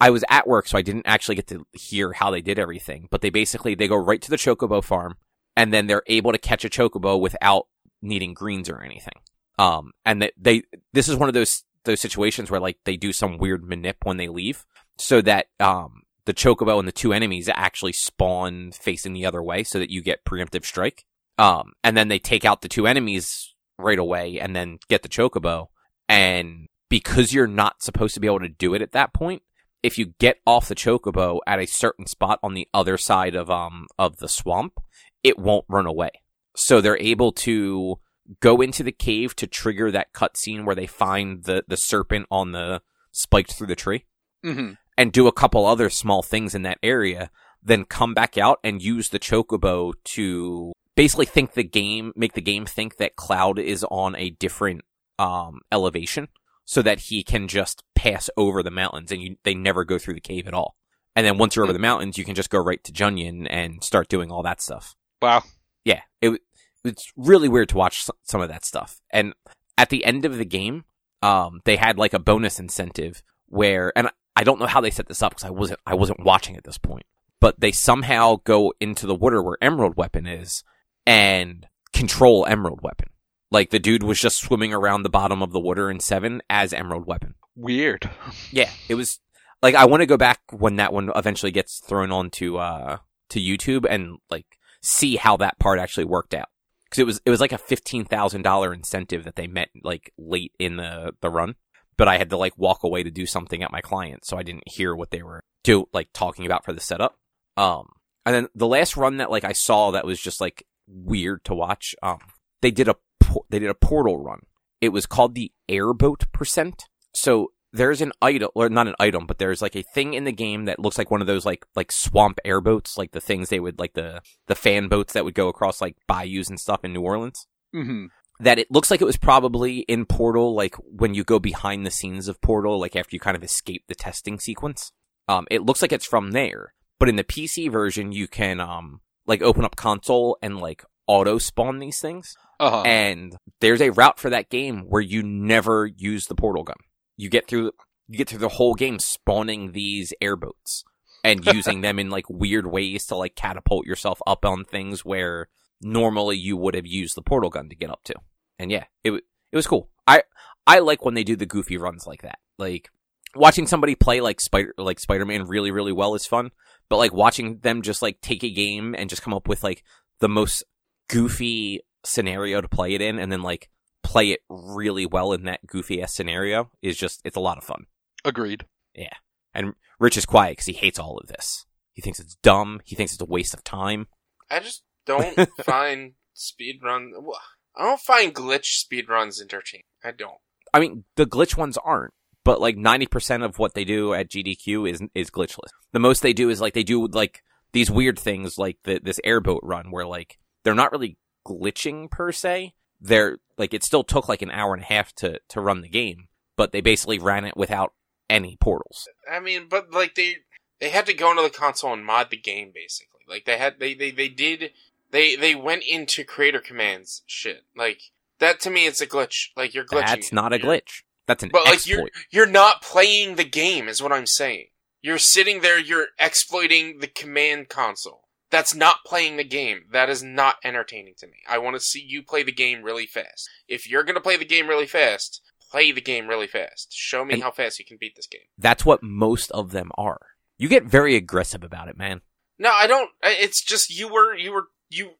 I was at work so I didn't actually get to hear how they did everything, but they basically they go right to the chocobo farm and then they're able to catch a chocobo without needing greens or anything. Um and that they this is one of those those situations where like they do some weird manip when they leave so that um the chocobo and the two enemies actually spawn facing the other way so that you get preemptive strike. Um, and then they take out the two enemies right away and then get the chocobo. And because you're not supposed to be able to do it at that point, if you get off the chocobo at a certain spot on the other side of, um, of the swamp, it won't run away. So they're able to go into the cave to trigger that cutscene where they find the, the serpent on the spiked through the tree hmm and do a couple other small things in that area, then come back out and use the chocobo to basically think the game, make the game think that Cloud is on a different um, elevation, so that he can just pass over the mountains and you, they never go through the cave at all. And then once you're over the mountains, you can just go right to Junon and start doing all that stuff. Wow. Yeah, it it's really weird to watch some of that stuff. And at the end of the game, um, they had like a bonus incentive where, and I don't know how they set this up because I wasn't I wasn't watching at this point, but they somehow go into the water where Emerald Weapon is and control Emerald Weapon. Like the dude was just swimming around the bottom of the water in Seven as Emerald Weapon. Weird. Yeah, it was like I want to go back when that one eventually gets thrown onto uh to YouTube and like see how that part actually worked out because it was it was like a fifteen thousand dollar incentive that they met like late in the the run, but I had to like walk away to do something at my client, so I didn't hear what they were do like talking about for the setup. Um, and then the last run that like I saw that was just like weird to watch. Um, they did a por- they did a portal run. It was called the airboat percent. So there's an item, or not an item, but there's like a thing in the game that looks like one of those like like swamp airboats, like the things they would like the the fan boats that would go across like bayous and stuff in New Orleans. hmm That it looks like it was probably in Portal, like when you go behind the scenes of Portal, like after you kind of escape the testing sequence. Um, it looks like it's from there, but in the PC version, you can um like open up console and like auto spawn these things. Uh huh. And there's a route for that game where you never use the portal gun. You get through you get through the whole game spawning these airboats and using them in like weird ways to like catapult yourself up on things where normally you would have used the portal gun to get up to. And yeah, it it was cool. I I like when they do the goofy runs like that. Like watching somebody play like Spider like Spider-Man really really well is fun, but like watching them just like take a game and just come up with like the most goofy scenario to play it in and then like play it really well in that goofy ass scenario is just it's a lot of fun. Agreed. Yeah. And Rich is quiet because he hates all of this. He thinks it's dumb. He thinks it's a waste of time. I just don't find speedrun. well, I don't find glitch speedruns entertaining. I don't. I mean, the glitch ones aren't, but like 90% of what they do at GDQ is is glitchless. The most they do is like they do like these weird things like the, this airboat run where like they're not really glitching per se. They're like it still took like an hour and a half to to run the game, but they basically ran it without any portals. I mean, but like they they had to go into the console and mod the game basically. Like they had they they, they did they they went into creator commands shit. Like that to me it's a glitch. Like you're glitching. That's not a glitch. That's an But like you're you're not playing the game is what I'm saying. You're sitting there you're exploiting the command console. That's not playing the game. That is not entertaining to me. I want to see you play the game really fast. If you're going to play the game really fast, play the game really fast. Show me And- how fast you can beat this game. That's what most of them are. You get very aggressive about it, man. No, I don't. It's just you were you were you.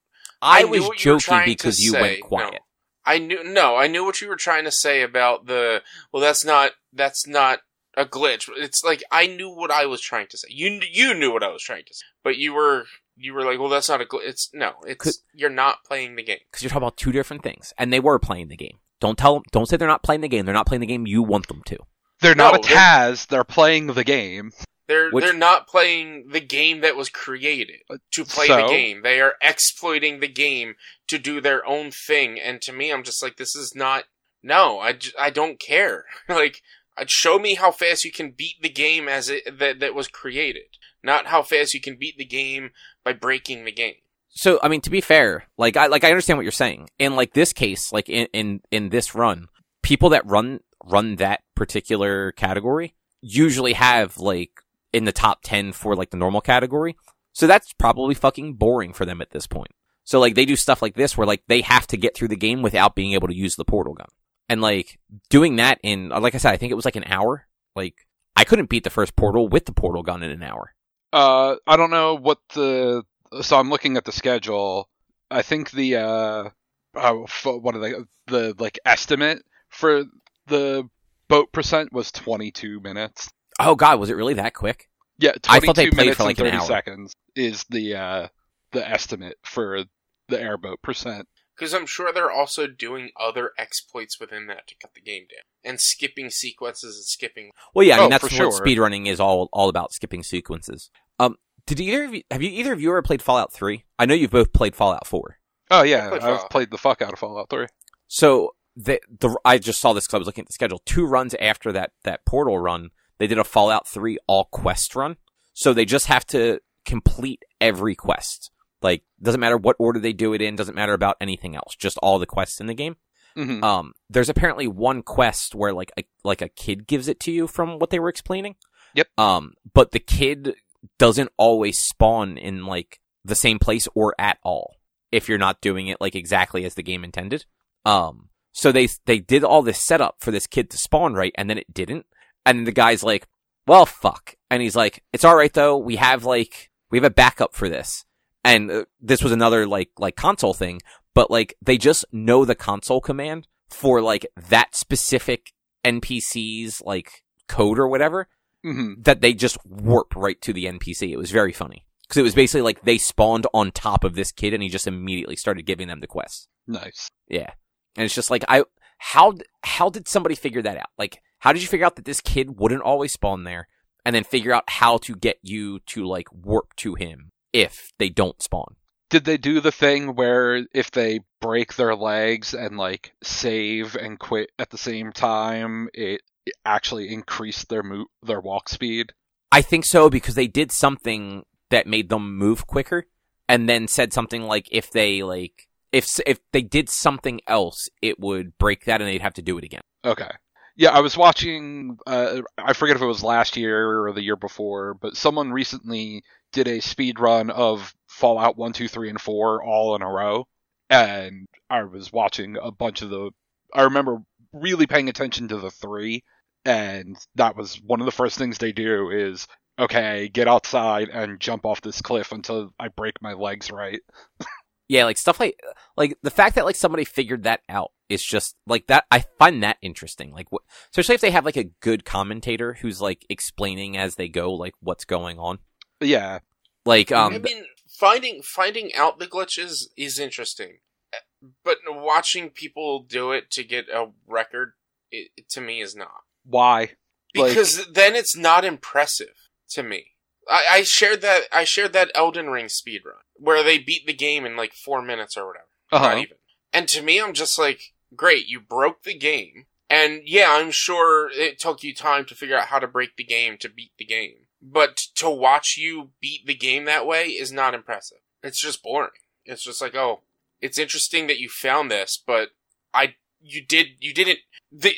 I, I was joking because you say. went quiet. No. I knew no, I knew what you were trying to say about the. Well, that's not that's not a glitch. It's like I knew what I was trying to say. You you knew what I was trying to say, but you were you were like, well, that's not a glitch. It's no, it's you're not playing the game. because you're talking about two different things, and they were playing the game. Don't tell them. Don't say they're not playing the game. They're not playing the game you want them to. They're not No, a they're- Taz. They're playing the game. They're Which- they're not playing the game that was created uh, to play the game. They are exploiting the game to do their own thing. And to me, I'm just like, this is not. No, I, j- I don't care. like, uh, show me how fast you can beat the game as it that that was created, not how fast you can beat the game by breaking the game. So, I mean, to be fair, like I like I understand what you're saying. In like this case, like in in in this run, people that run run that particular category usually have like in the top 10 for like the normal category. So that's probably fucking boring for them at this point. So like they do stuff like this where like they have to get through the game without being able to use the portal gun. And like doing that in like I said, I think it was like an hour. Like I couldn't beat the first portal with the portal gun in an hour. Uh, I don't know what the. So I'm looking at the schedule. I think the uh, oh, f- what are they? The like estimate for the boat percent was 22 minutes. Oh god, was it really that quick? Yeah, I 22 thought they played minutes for, like, an and 30 hour. seconds is the uh the estimate for the airboat percent. Because I'm sure they're also doing other exploits within that to cut the game down and skipping sequences and skipping. Well, yeah, I Oh, mean that's for what sure. speedrunning is all all about skipping sequences. Um, did either of you have you either of you ever played Fallout Three? I know you've both played Fallout Four. Oh yeah, played I've played the fuck out of Fallout 3. So the the I just saw this because I was looking at the schedule. Two runs after that that Portal run, they did a Fallout Three all quest run. So they just have to complete every quest. Like doesn't matter what order they do it in, doesn't matter about anything else. Just all the quests in the game. hmm Um, there's apparently one quest where like a, like a kid gives it to you from what they were explaining. Yep. Um, but the kid doesn't always spawn in like the same place or at all if you're not doing it like exactly as the game intended. Um, so they they did all this setup for this kid to spawn right, and then it didn't. And the guy's like, "Well, fuck," and he's like, "It's all right though. We have like we have a backup for this." And uh, this was another like like console thing, but like they just know the console command for like that specific NPC's like code or whatever hmm that they just warp right to the NPC. It was very funny because it was basically like they spawned on top of this kid and he just immediately started giving them the quests. Nice. Yeah, and it's just like I how how did somebody figure that out? Like how did you figure out that this kid wouldn't always spawn there, and then figure out how to get you to like warp to him if they don't spawn? Did they do the thing where if they break their legs and like save and quit at the same time, it actually increased their mo- their walk speed? I think so because they did something that made them move quicker, and then said something like if they like if if they did something else, it would break that and they'd have to do it again. Okay. Yeah, I was watching. Uh, I forget if it was last year or the year before, but someone recently did a speed run of Fallout One, Two, Three, and Four all in a row, and I was watching a bunch of the. I remember really paying attention to the three, and that was one of the first things they do is okay, get outside and jump off this cliff until I break my legs right. Yeah, like stuff like like the fact that like somebody figured that out is just like that. I find that interesting. Like, wh- especially if they have like a good commentator who's like explaining as they go, like what's going on. Yeah, Like, um, I mean, finding finding out the glitches is interesting, but watching people do it to get a record, it, to me, is not. Why? Like- because then it's not impressive to me. I, I shared that I shared that Elden Ring speedrun where they beat the game in like four minutes or whatever. Uh-huh. Not even. And to me, I'm just like, great, you broke the game. And yeah, I'm sure it took you time to figure out how to break the game to beat the game. But to watch you beat the game that way is not impressive. It's just boring. It's just like, oh, it's interesting that you found this, but I, you did, you didn't, the,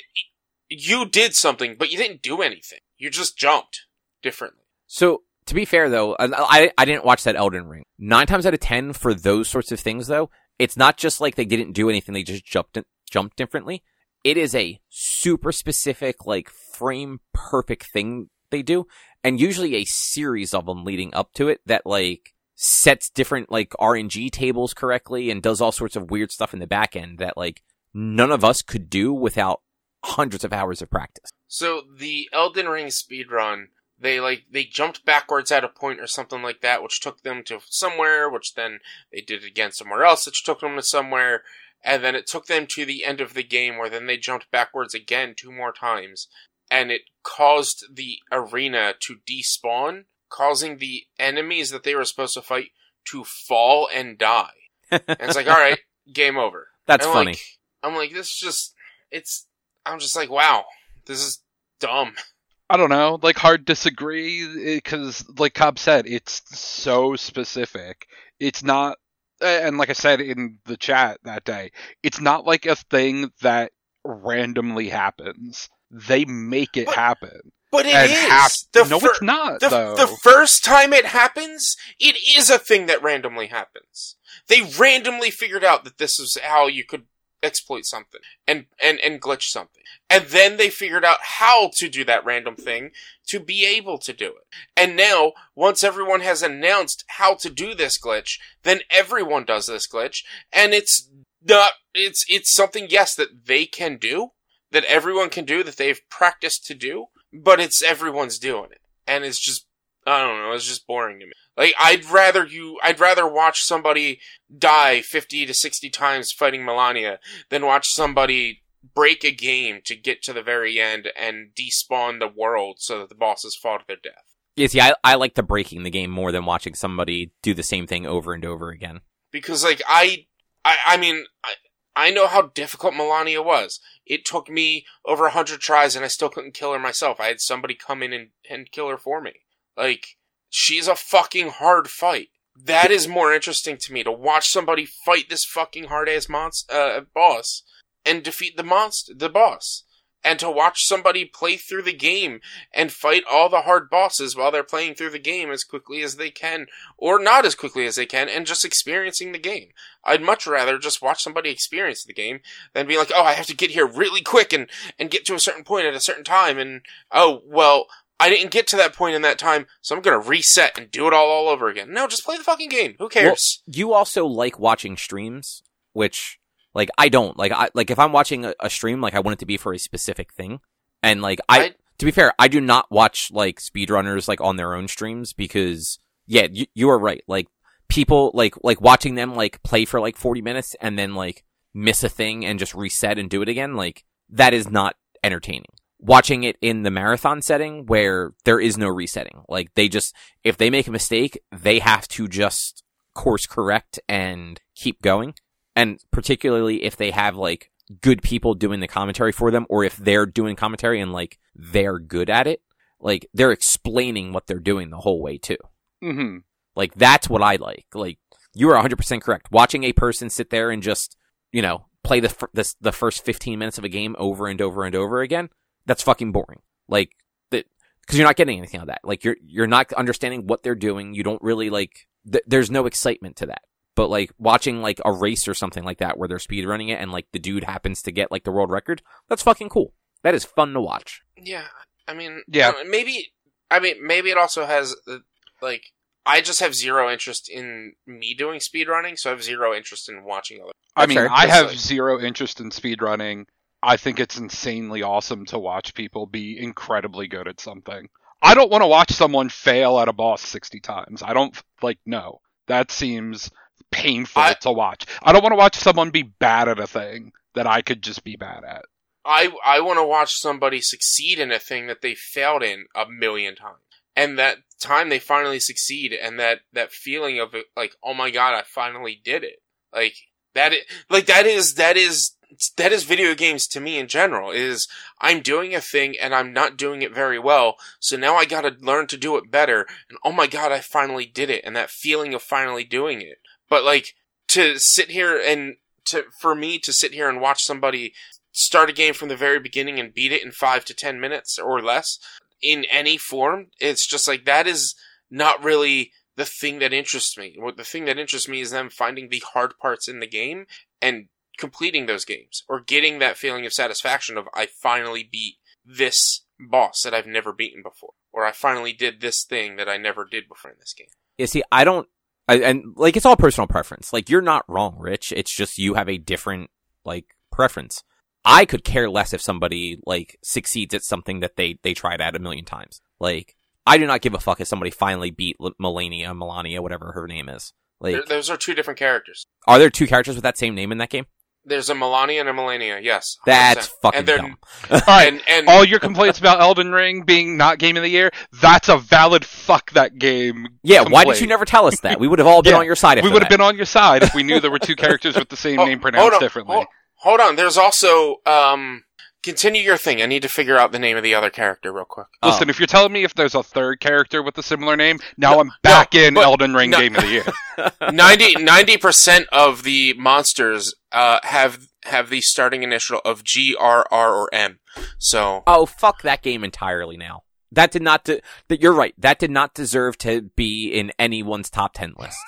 you did something, but you didn't do anything. You just jumped differently. So to be fair though, I, I didn't watch that Elden Ring. Nine times out of ten for those sorts of things though, it's not just like they didn't do anything; they just jumped jumped differently. It is a super specific, like frame perfect thing they do, and usually a series of them leading up to it that like sets different like RNG tables correctly and does all sorts of weird stuff in the back end that like none of us could do without hundreds of hours of practice. So the Elden Ring speedrun, they like they jumped backwards at a point or something like that, which took them to somewhere, which then they did it again somewhere else, which took them to somewhere, and then it took them to the end of the game where then they jumped backwards again two more times, and it caused the arena to despawn, causing the enemies that they were supposed to fight to fall and die. And it's like, all right, game over. That's I'm funny. Like, I'm like, this is just, it's, I'm just like, wow, this is dumb. I don't know, like hard disagree eh, because, like Cobb said, it's so specific. It's not, eh, and like I said in the chat that day, it's not like a thing that randomly happens. They make it But happen. But it is. half- the no, fir- it's not the, though. the first time it happens, it is a thing that randomly happens. They randomly figured out that this is how you could exploit something and, and, and glitch something. And then they figured out how to do that random thing to be able to do it. And now, once everyone has announced how to do this glitch, then everyone does this glitch, and it's not, it's, it's something, yes, that they can do, that everyone can do, that they've practiced to do, but it's everyone's doing it. And it's just, I don't know, it's just boring to me. Like, I'd rather you, I'd rather watch somebody die 50 to 60 times fighting Malenia than watch somebody break a game to get to the very end and despawn the world so that the bosses fall to their death. Yeah, see, I, I like the breaking the game more than watching somebody do the same thing over and over again. Because, like, I, I, I mean, I, I know how difficult Malenia was. It took me over a hundred tries and I still couldn't kill her myself. I had somebody come in and, and kill her for me. Like, she's a fucking hard fight. That is more interesting to me to watch somebody fight this fucking hard ass monster uh, boss and defeat the monster, the boss, and to watch somebody play through the game and fight all the hard bosses while they're playing through the game as quickly as they can, or not as quickly as they can, and just experiencing the game. I'd much rather just watch somebody experience the game than be like, oh, I have to get here really quick and and get to a certain point at a certain time, and oh well. I didn't get to that point in that time, so I'm gonna reset and do it all all over again. No, just play the fucking game. Who cares? You also like watching streams, which like I don't like. I like if I'm watching a, a stream, like I want it to be for a specific thing, and like I, I- to be fair, I do not watch like speedrunners like on their own streams because yeah, you, you are right. Like people like like watching them like play for like 40 minutes and then like miss a thing and just reset and do it again, like that is not entertaining. Watching it in the marathon setting where there is no resetting, like they just if they make a mistake, they have to just course correct and keep going. And particularly if they have like good people doing the commentary for them, or if they're doing commentary and like they're good at it, like they're explaining what they're doing the whole way too. hmm Like that's what I like. Like you are 100% correct. Watching a person sit there and just, you know, play the fir- the, the first 15 minutes of a game over and over and over again, that's fucking boring. Like that cuz you're not getting anything out of that. Like you're you're not understanding what they're doing. You don't really like th- there's no excitement to that. But like watching like a race or something like that where they're speed running it and like the dude happens to get like the world record, that's fucking cool. That is fun to watch. Yeah, I mean, Yeah. maybe. I mean, maybe it also has uh, like I just have zero interest in me doing speedrunning, so I have zero interest in watching other. I mean. I have like- zero interest in speedrunning. I think it's insanely awesome to watch people be incredibly good at something. I don't want to watch someone fail at a boss 60 times. I don't, like, no. That seems painful I- to watch. I don't want to watch someone be bad at a thing that I could just be bad at. I I want to watch somebody succeed in a thing that they failed in a million times, and that time they finally succeed, and that that feeling of like, oh my god, I finally did it. Like that, like that is that is that is video games to me in general. Is I'm doing a thing and I'm not doing it very well, so now I got to learn to do it better. And oh my god, I finally did it, and that feeling of finally doing it. But like to sit here and to for me to sit here and watch somebody start a game from the very beginning and beat it in five to ten minutes or less in any form, it's just like that is not really the thing that interests me. What the thing that interests me is them finding the hard parts in the game and completing those games or getting that feeling of satisfaction of I finally beat this boss that I've never beaten before or I finally did this thing that I never did before in this game. You see, I don't, I, and like it's all personal preference. Like you're not wrong, Rich. It's just you have a different like preference. I could care less if somebody like succeeds at something that they they tried at a million times. Like I do not give a fuck if somebody finally beat L- Melania, Melania, whatever her name is. Like, There- those are two different characters. are there two characters with that same name in that game? There's a Melania and a Melania, yes. 100%. That's fucking and dumb. All right. And, and All your complaints about Elden Ring being not game of the year, that's a valid fuck that game. Yeah, why did you never tell us that? We would have all been Yeah, on your side. We would have been on your side if we knew there were two characters with the same Oh, name hold pronounced on, differently. Hold, hold on, there's also um continue your thing. I need to figure out the name of the other character real quick. Listen, Oh. if you're telling me if there's a third character with a similar name, now No, I'm back in but- Elden Ring no. Game of the Year. 90 percent of the monsters uh have have the starting initial of G R R or M. So Oh, fuck that game entirely now. That did not, de- that you're right. That did not deserve to be in anyone's top 10 list.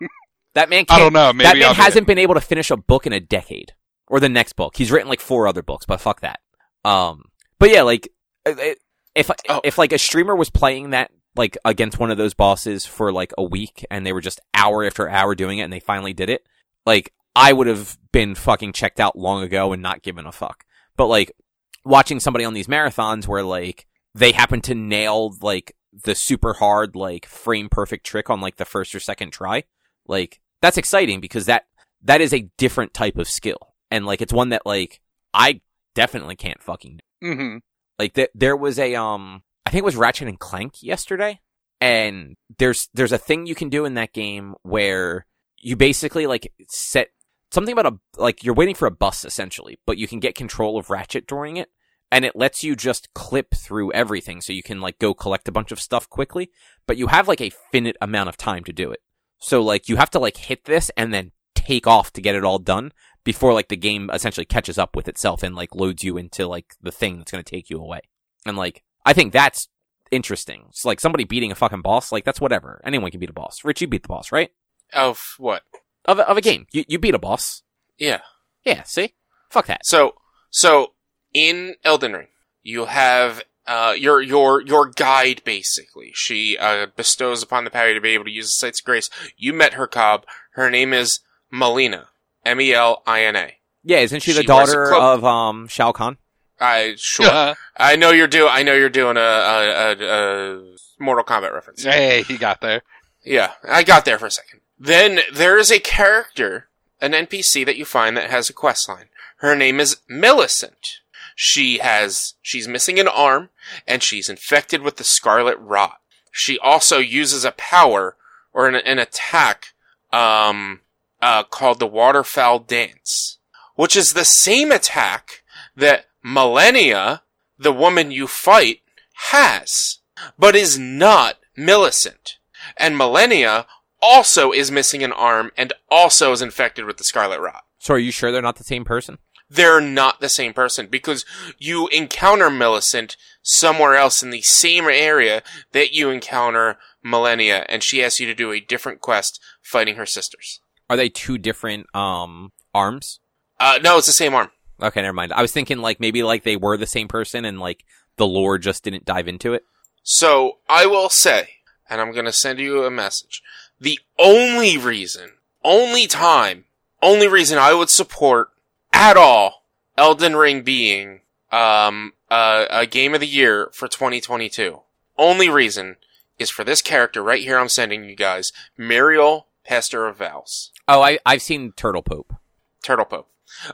that man I can't, don't know. Maybe that man I'll hasn't been able to finish a book in a decade. Or the next book. He's written like four other books, but fuck that. Um, but yeah, like, uh, uh, if, Oh. if like a streamer was playing that, like, against one of those bosses for like a week and they were just hour after hour doing it and they finally did it, like, I would have been fucking checked out long ago and not given a fuck. But like, watching somebody on these marathons where like, they happen to nail like the super hard, like frame perfect trick on like the first or second try, like, that's exciting because that, that is a different type of skill. And like, it's one that like, I definitely can't fucking hmm like th- there was a um I think it was Ratchet and Clank yesterday and there's there's a thing you can do in that game where you basically like set something about a like you're waiting for a bus essentially but you can get control of Ratchet during it and it lets you just clip through everything so you can like go collect a bunch of stuff quickly but you have like a finite amount of time to do it. So like you have to like hit this and then take off to get it all done before like the game essentially catches up with itself and like loads you into like the thing that's going to take you away. And like I think that's interesting. It's like somebody beating a fucking boss, like that's whatever. Anyone can beat a boss. Rich, you beat the boss, right? of what? Of a, of a game. You you beat a boss. Yeah. Yeah, see? Fuck that. So so in Elden Ring, you have uh, your your your guide basically. She uh, bestows upon the party to be able to use the sites of grace. You met her Cobb. Her name is Melina. M E L I N A. Yeah, isn't she the She wears daughter of um Shao Kahn? I sure. I know you're do. I know you're doing a, a, a, a Mortal Kombat reference. hey, he got there. Yeah, I got there for a second. Then there is a character, an NPC that you find that has a quest line. Her name is Millicent. She has, she's missing an arm, and she's infected with the Scarlet Rot. She also uses a power, or an, an attack, um, uh, called the Waterfowl Dance, which is the same attack that Malenia, the woman you fight, has, but is not Millicent. And Malenia also is missing an arm and also is infected with the Scarlet Rot. So are you sure they're not the same person? They're not the same person because you encounter Millicent somewhere else in the same area that you encounter Malenia, and she asks you to do a different quest fighting her sisters. Are they two different um arms? Uh, no, it's the same arm. Okay, never mind. I was thinking like maybe like they were the same person and like the lore just didn't dive into it. So I will say, and I'm going to send you a message. The only reason, only time, only reason I would support at all Elden Ring being um uh, a game of the year for 2022. Only reason is for this character right here. I'm sending you guys Miriel Pastor of Vows. Oh, I I've seen Turtle Pope. Turtle Pope.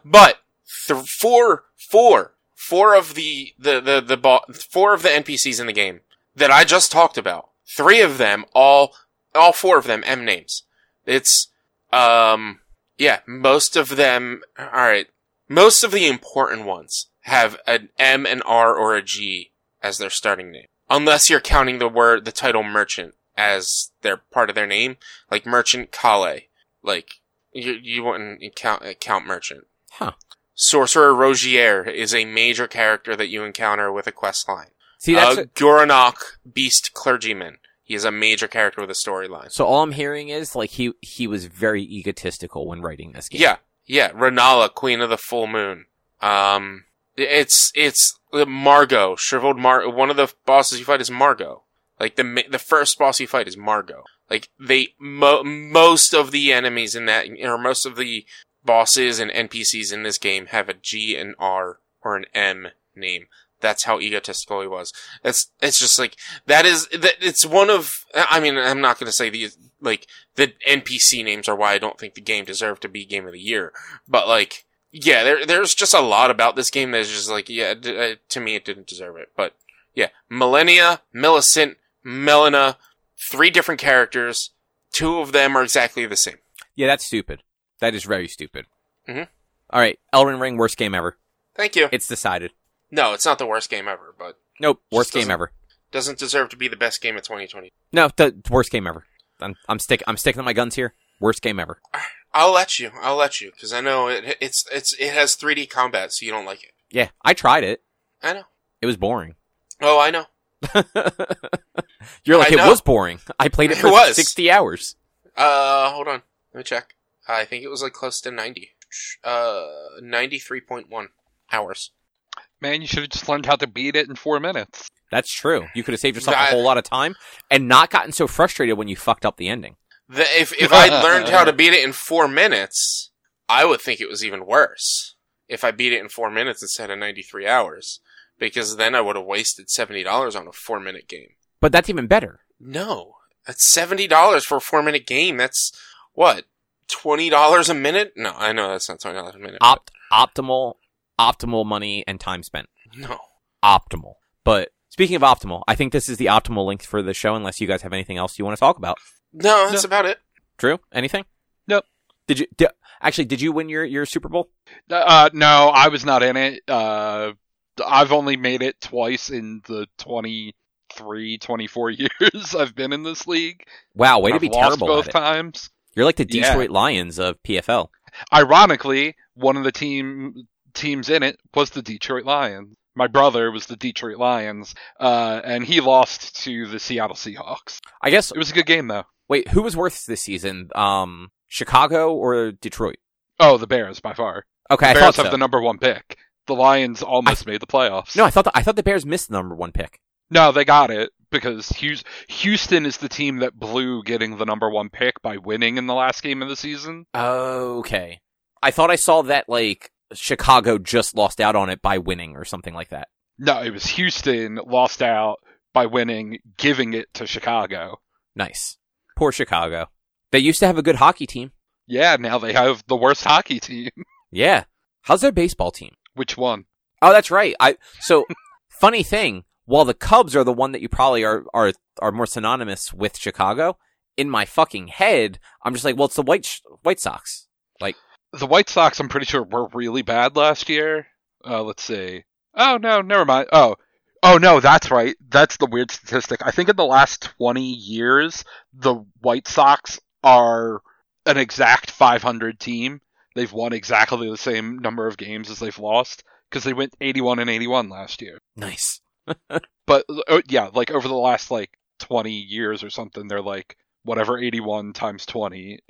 But th- for for of the the the the bo- four of the NPCs in the game that I just talked about. Three of them, all all four of them, M names. It's um yeah, most of them. All right, most of the important ones have an M, an R, or a G as their starting name, unless you're counting the word the title merchant as their part of their name, like merchant Kale. Like you you wouldn't count count merchant. Huh. Sorcerer Rogier is a major character that you encounter with a quest line. See, that's uh, Gurranq, Beast Clergyman. He is a major character with a storyline. so. All I'm hearing is like he he was very egotistical when writing this game. Yeah, yeah. Renala, Queen of the Full Moon. Um, it's it's Margot, shriveled Mar. One of the bosses you fight is Margot. Like the the first boss you fight is Margot. Like they mo- most of the enemies in that, or most of the bosses and NPCs in this game have a G, and R, or an M name. That's how egotistical he was. It's it's just like that is that it's one of. I mean, I'm not to say these like the NPC names are why I don't think the game deserved to be game of the year, but like yeah, there there's just a lot about this game that's just like yeah, d- uh, to me it didn't deserve it, but yeah, Malenia, Millicent, Melina, three different characters. Two of them are exactly the same. yeah, that's stupid. That is very stupid. Mhm. All right, Elden Ring, worst game ever. Thank you. It's decided. No, it's not the worst game ever, but Nope, worst game ever. doesn't deserve to be the best game of 2020. No, the worst game ever. I'm I'm stick I'm sticking to my guns here. Worst game ever. I'll let you. I'll let you because I know it. It's it's it has 3D combat, so you don't like it. Yeah, I tried it. I know. It was boring. Oh, I know. You're like I it know. was boring. I played it It for was. 60 hours. Uh, hold on. Let me check. I think it was like close to 90. Uh, 93.1 hours. Man, you should have just learned how to beat it in four minutes. That's true. You could have saved yourself a whole lot of time and not gotten so frustrated when you fucked up the ending. The, if if I learned how to beat it in four minutes, I would think it was even worse. If I beat it in four minutes instead of 93 hours. Because then I would have wasted $70 on a four minute game. But that's even better. No. That's $70 for a four minute game. That's what? $20 a minute? No, I know that's not $20 a minute. Opt optimal optimal money and time spent. no. Optimal. But speaking of optimal, I think this is the optimal length for the show unless you guys have anything else you want to talk about. No, that's about it. Drew, anything? Nope. Did you di- actually did you win your your Super Bowl? Uh, no, I was not in it. Uh, I've only made it twice in the 23, 24 years I've been in this league. Wow, way to I've be terrible both times. You're like the Yeah. Detroit Lions of PFL. Ironically, one of the team teams in it was the Detroit Lions. My brother was the Detroit Lions, uh, and he lost to the Seattle Seahawks. I guess It was a good game though. wait, who was worse this season? Um Chicago or Detroit? Oh, the Bears by far. Okay, I Bears thought have the number one pick. The Lions almost made the playoffs. No, I thought the, I thought the Bears missed the number 1 pick. No, they got it because Houston is the team that blew getting the number one pick by winning in the last game of the season. Okay. I thought I saw that like Chicago just lost out on it by winning or something like that. No, it was Houston lost out by winning, giving it to Chicago. Nice. Poor Chicago. They used to have a good hockey team. Yeah, now they have the worst hockey team. Yeah. How's their baseball team? Which one? Oh, that's right. I so funny thing, while the Cubs are the one that you probably are are are more synonymous with Chicago, in my fucking head, I'm just like, well, it's the White White Sox. Like the White Sox, I'm pretty sure, were really bad last year. Uh, let's see. Oh no, never mind. Oh, oh no, that's right. That's the weird statistic. I think in the last 20 years, the White Sox are an exact 500 team. They've won exactly the same number of games as they've lost because they went 81 and 81 last year. Nice. But uh, yeah, like over the last like 20 years or something, they're like whatever 81 times 20.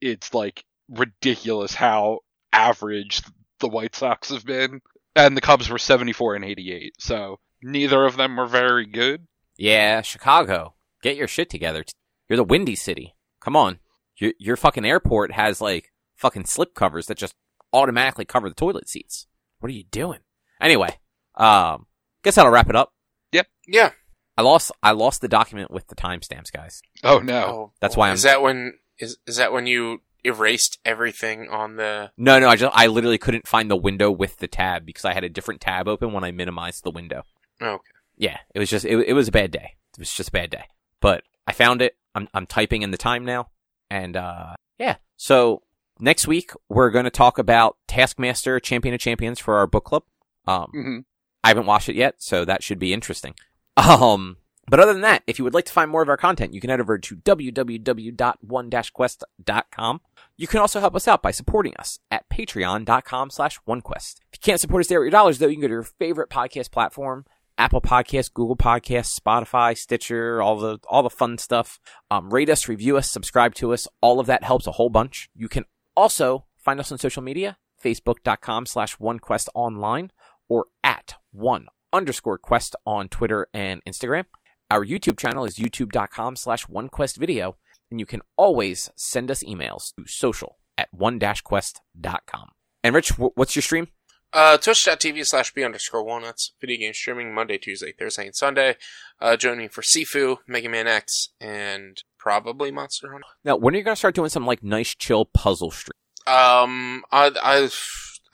It's like ridiculous how average the White Sox have been. And the Cubs were 74 and 88. So neither of them were very good. Yeah, Chicago, get your shit together. You're the Windy City. Come on. Your your fucking airport has like fucking slip covers that just automatically cover the toilet seats. What are you doing? Anyway, um, guess that'll wrap it up. Yep. Yeah. I lost I lost the document with the timestamps, guys. Oh no. Oh, That's why I'm- Is that when is is that when you erased everything on the. No, no, I just I literally couldn't find the window with the tab because I had a different tab open when I minimized the window. Oh, okay. Yeah, it was just it, it was a bad day. It was just a bad day. But I found it. I'm I'm typing in the time now, and uh, yeah. So next week we're going to talk about Taskmaster Champion of Champions for our book club. Um, hmm I haven't watched it yet, so that should be interesting. Um, but other than that, if you would like to find more of our content, you can head over to www.one-quest.com. You can also help us out by supporting us at patreon.com slash onequest. If you can't support us there with your dollars, though, you can go to your favorite podcast platform, Apple Podcasts, Google Podcasts, Spotify, Stitcher, all the all the fun stuff. Um, rate us, review us, subscribe to us. All of that helps a whole bunch. You can also find us on social media, facebook.com slash onequestonline or at one underscore quest on Twitter and Instagram. Our YouTube channel is youtube.com slash onequestvideo, and you can always send us emails to social at one-quest.com. And Rich, what's your stream? Uh, twitch.tv slash b underscore walnuts. Video game streaming Monday, Tuesday, Thursday, and Sunday. Uh, joining for Sifu, Mega Man X, and probably Monster Hunter. Now, when are you going to start doing some like nice chill puzzle stream? Um, I, I,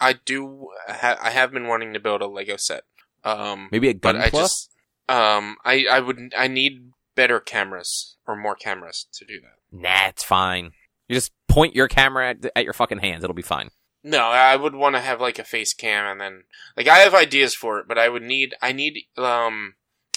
I do, ha- I have been wanting to build a Lego set. Um, Maybe a but gun I plus? just, um, I, I would, I need better cameras or more cameras to do that. Nah, it's fine. You just point your camera at, at your fucking hands. It'll be fine. No, I would want to have like a face cam and then like I have ideas for it, but I would need I need um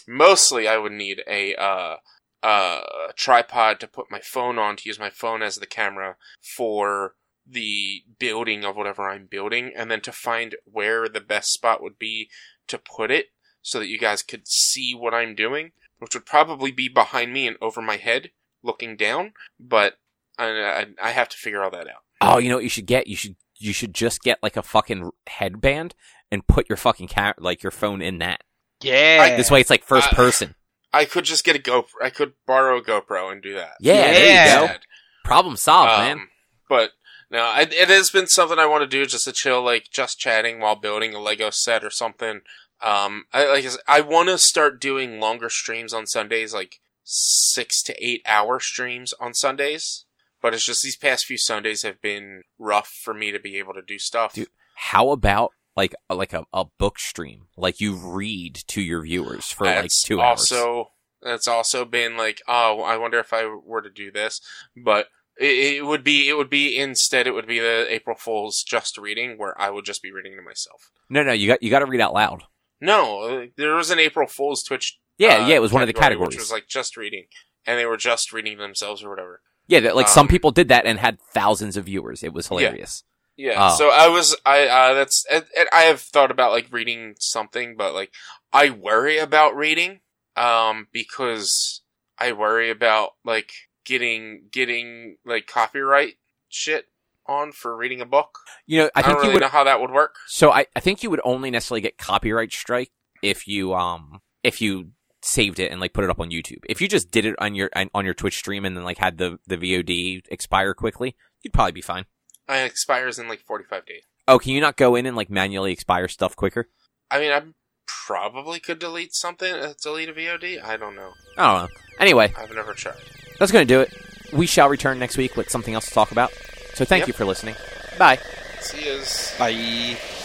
mostly I would need a uh uh tripod to put my phone on to use my phone as the camera for the building of whatever I'm building and then to find where the best spot would be to put it so that you guys could see what I'm doing, which would probably be behind me and over my head looking down, but I, I, I have to figure all that out. Oh, you know what you should get? You should you should just get like a fucking headband and put your fucking cam- like your phone in that. Yeah. This way, it's like first Uh, person. I could just get a GoPro. I could borrow a GoPro and do that. Yeah, there you go. Problem solved, man. Um, But no, I, it has been something I want to do just to chill, like just chatting while building a Lego set or something. Um, I like I said, I want to start doing longer streams on Sundays, like six to eight hour streams on Sundays. But it's just these past few Sundays have been rough for me to be able to do stuff. Dude, How about like a, like a, a book stream? Like you read to your viewers for like That's two hours. also that's also been like oh i wonder if i were to do this but it, it would be it would be instead it would be the april fool's just reading where i would just be reading to myself No, no, you got you got to read out loud. no uh, there was an april fool's twitch Yeah, uh, yeah, it was one of the categories. which was like just reading and they were just reading themselves or whatever yeah, that, like some um, people did that and had thousands of viewers. It was hilarious. Yeah. Oh. So I was I uh that's and, and I have thought about like reading something, but like I worry about reading um because I worry about like getting getting like copyright shit on for reading a book. You know, I I, think don't you really would. know how that would work. So I, I think you would only necessarily get copyright strike if you um if you saved it and like put it up on YouTube. If you just did it on your on your Twitch stream and then like had the the VOD expire quickly, you'd probably be fine. It expires in like forty five days. Oh, can you not go in and like manually expire stuff quicker? I mean, I probably could delete something, uh, delete a VOD. I don't know. I don't know. Anyway, I've never tried. that's going to do it. We shall return next week with something else to talk about. So thank Yep. you for listening. Bye. See you. Bye.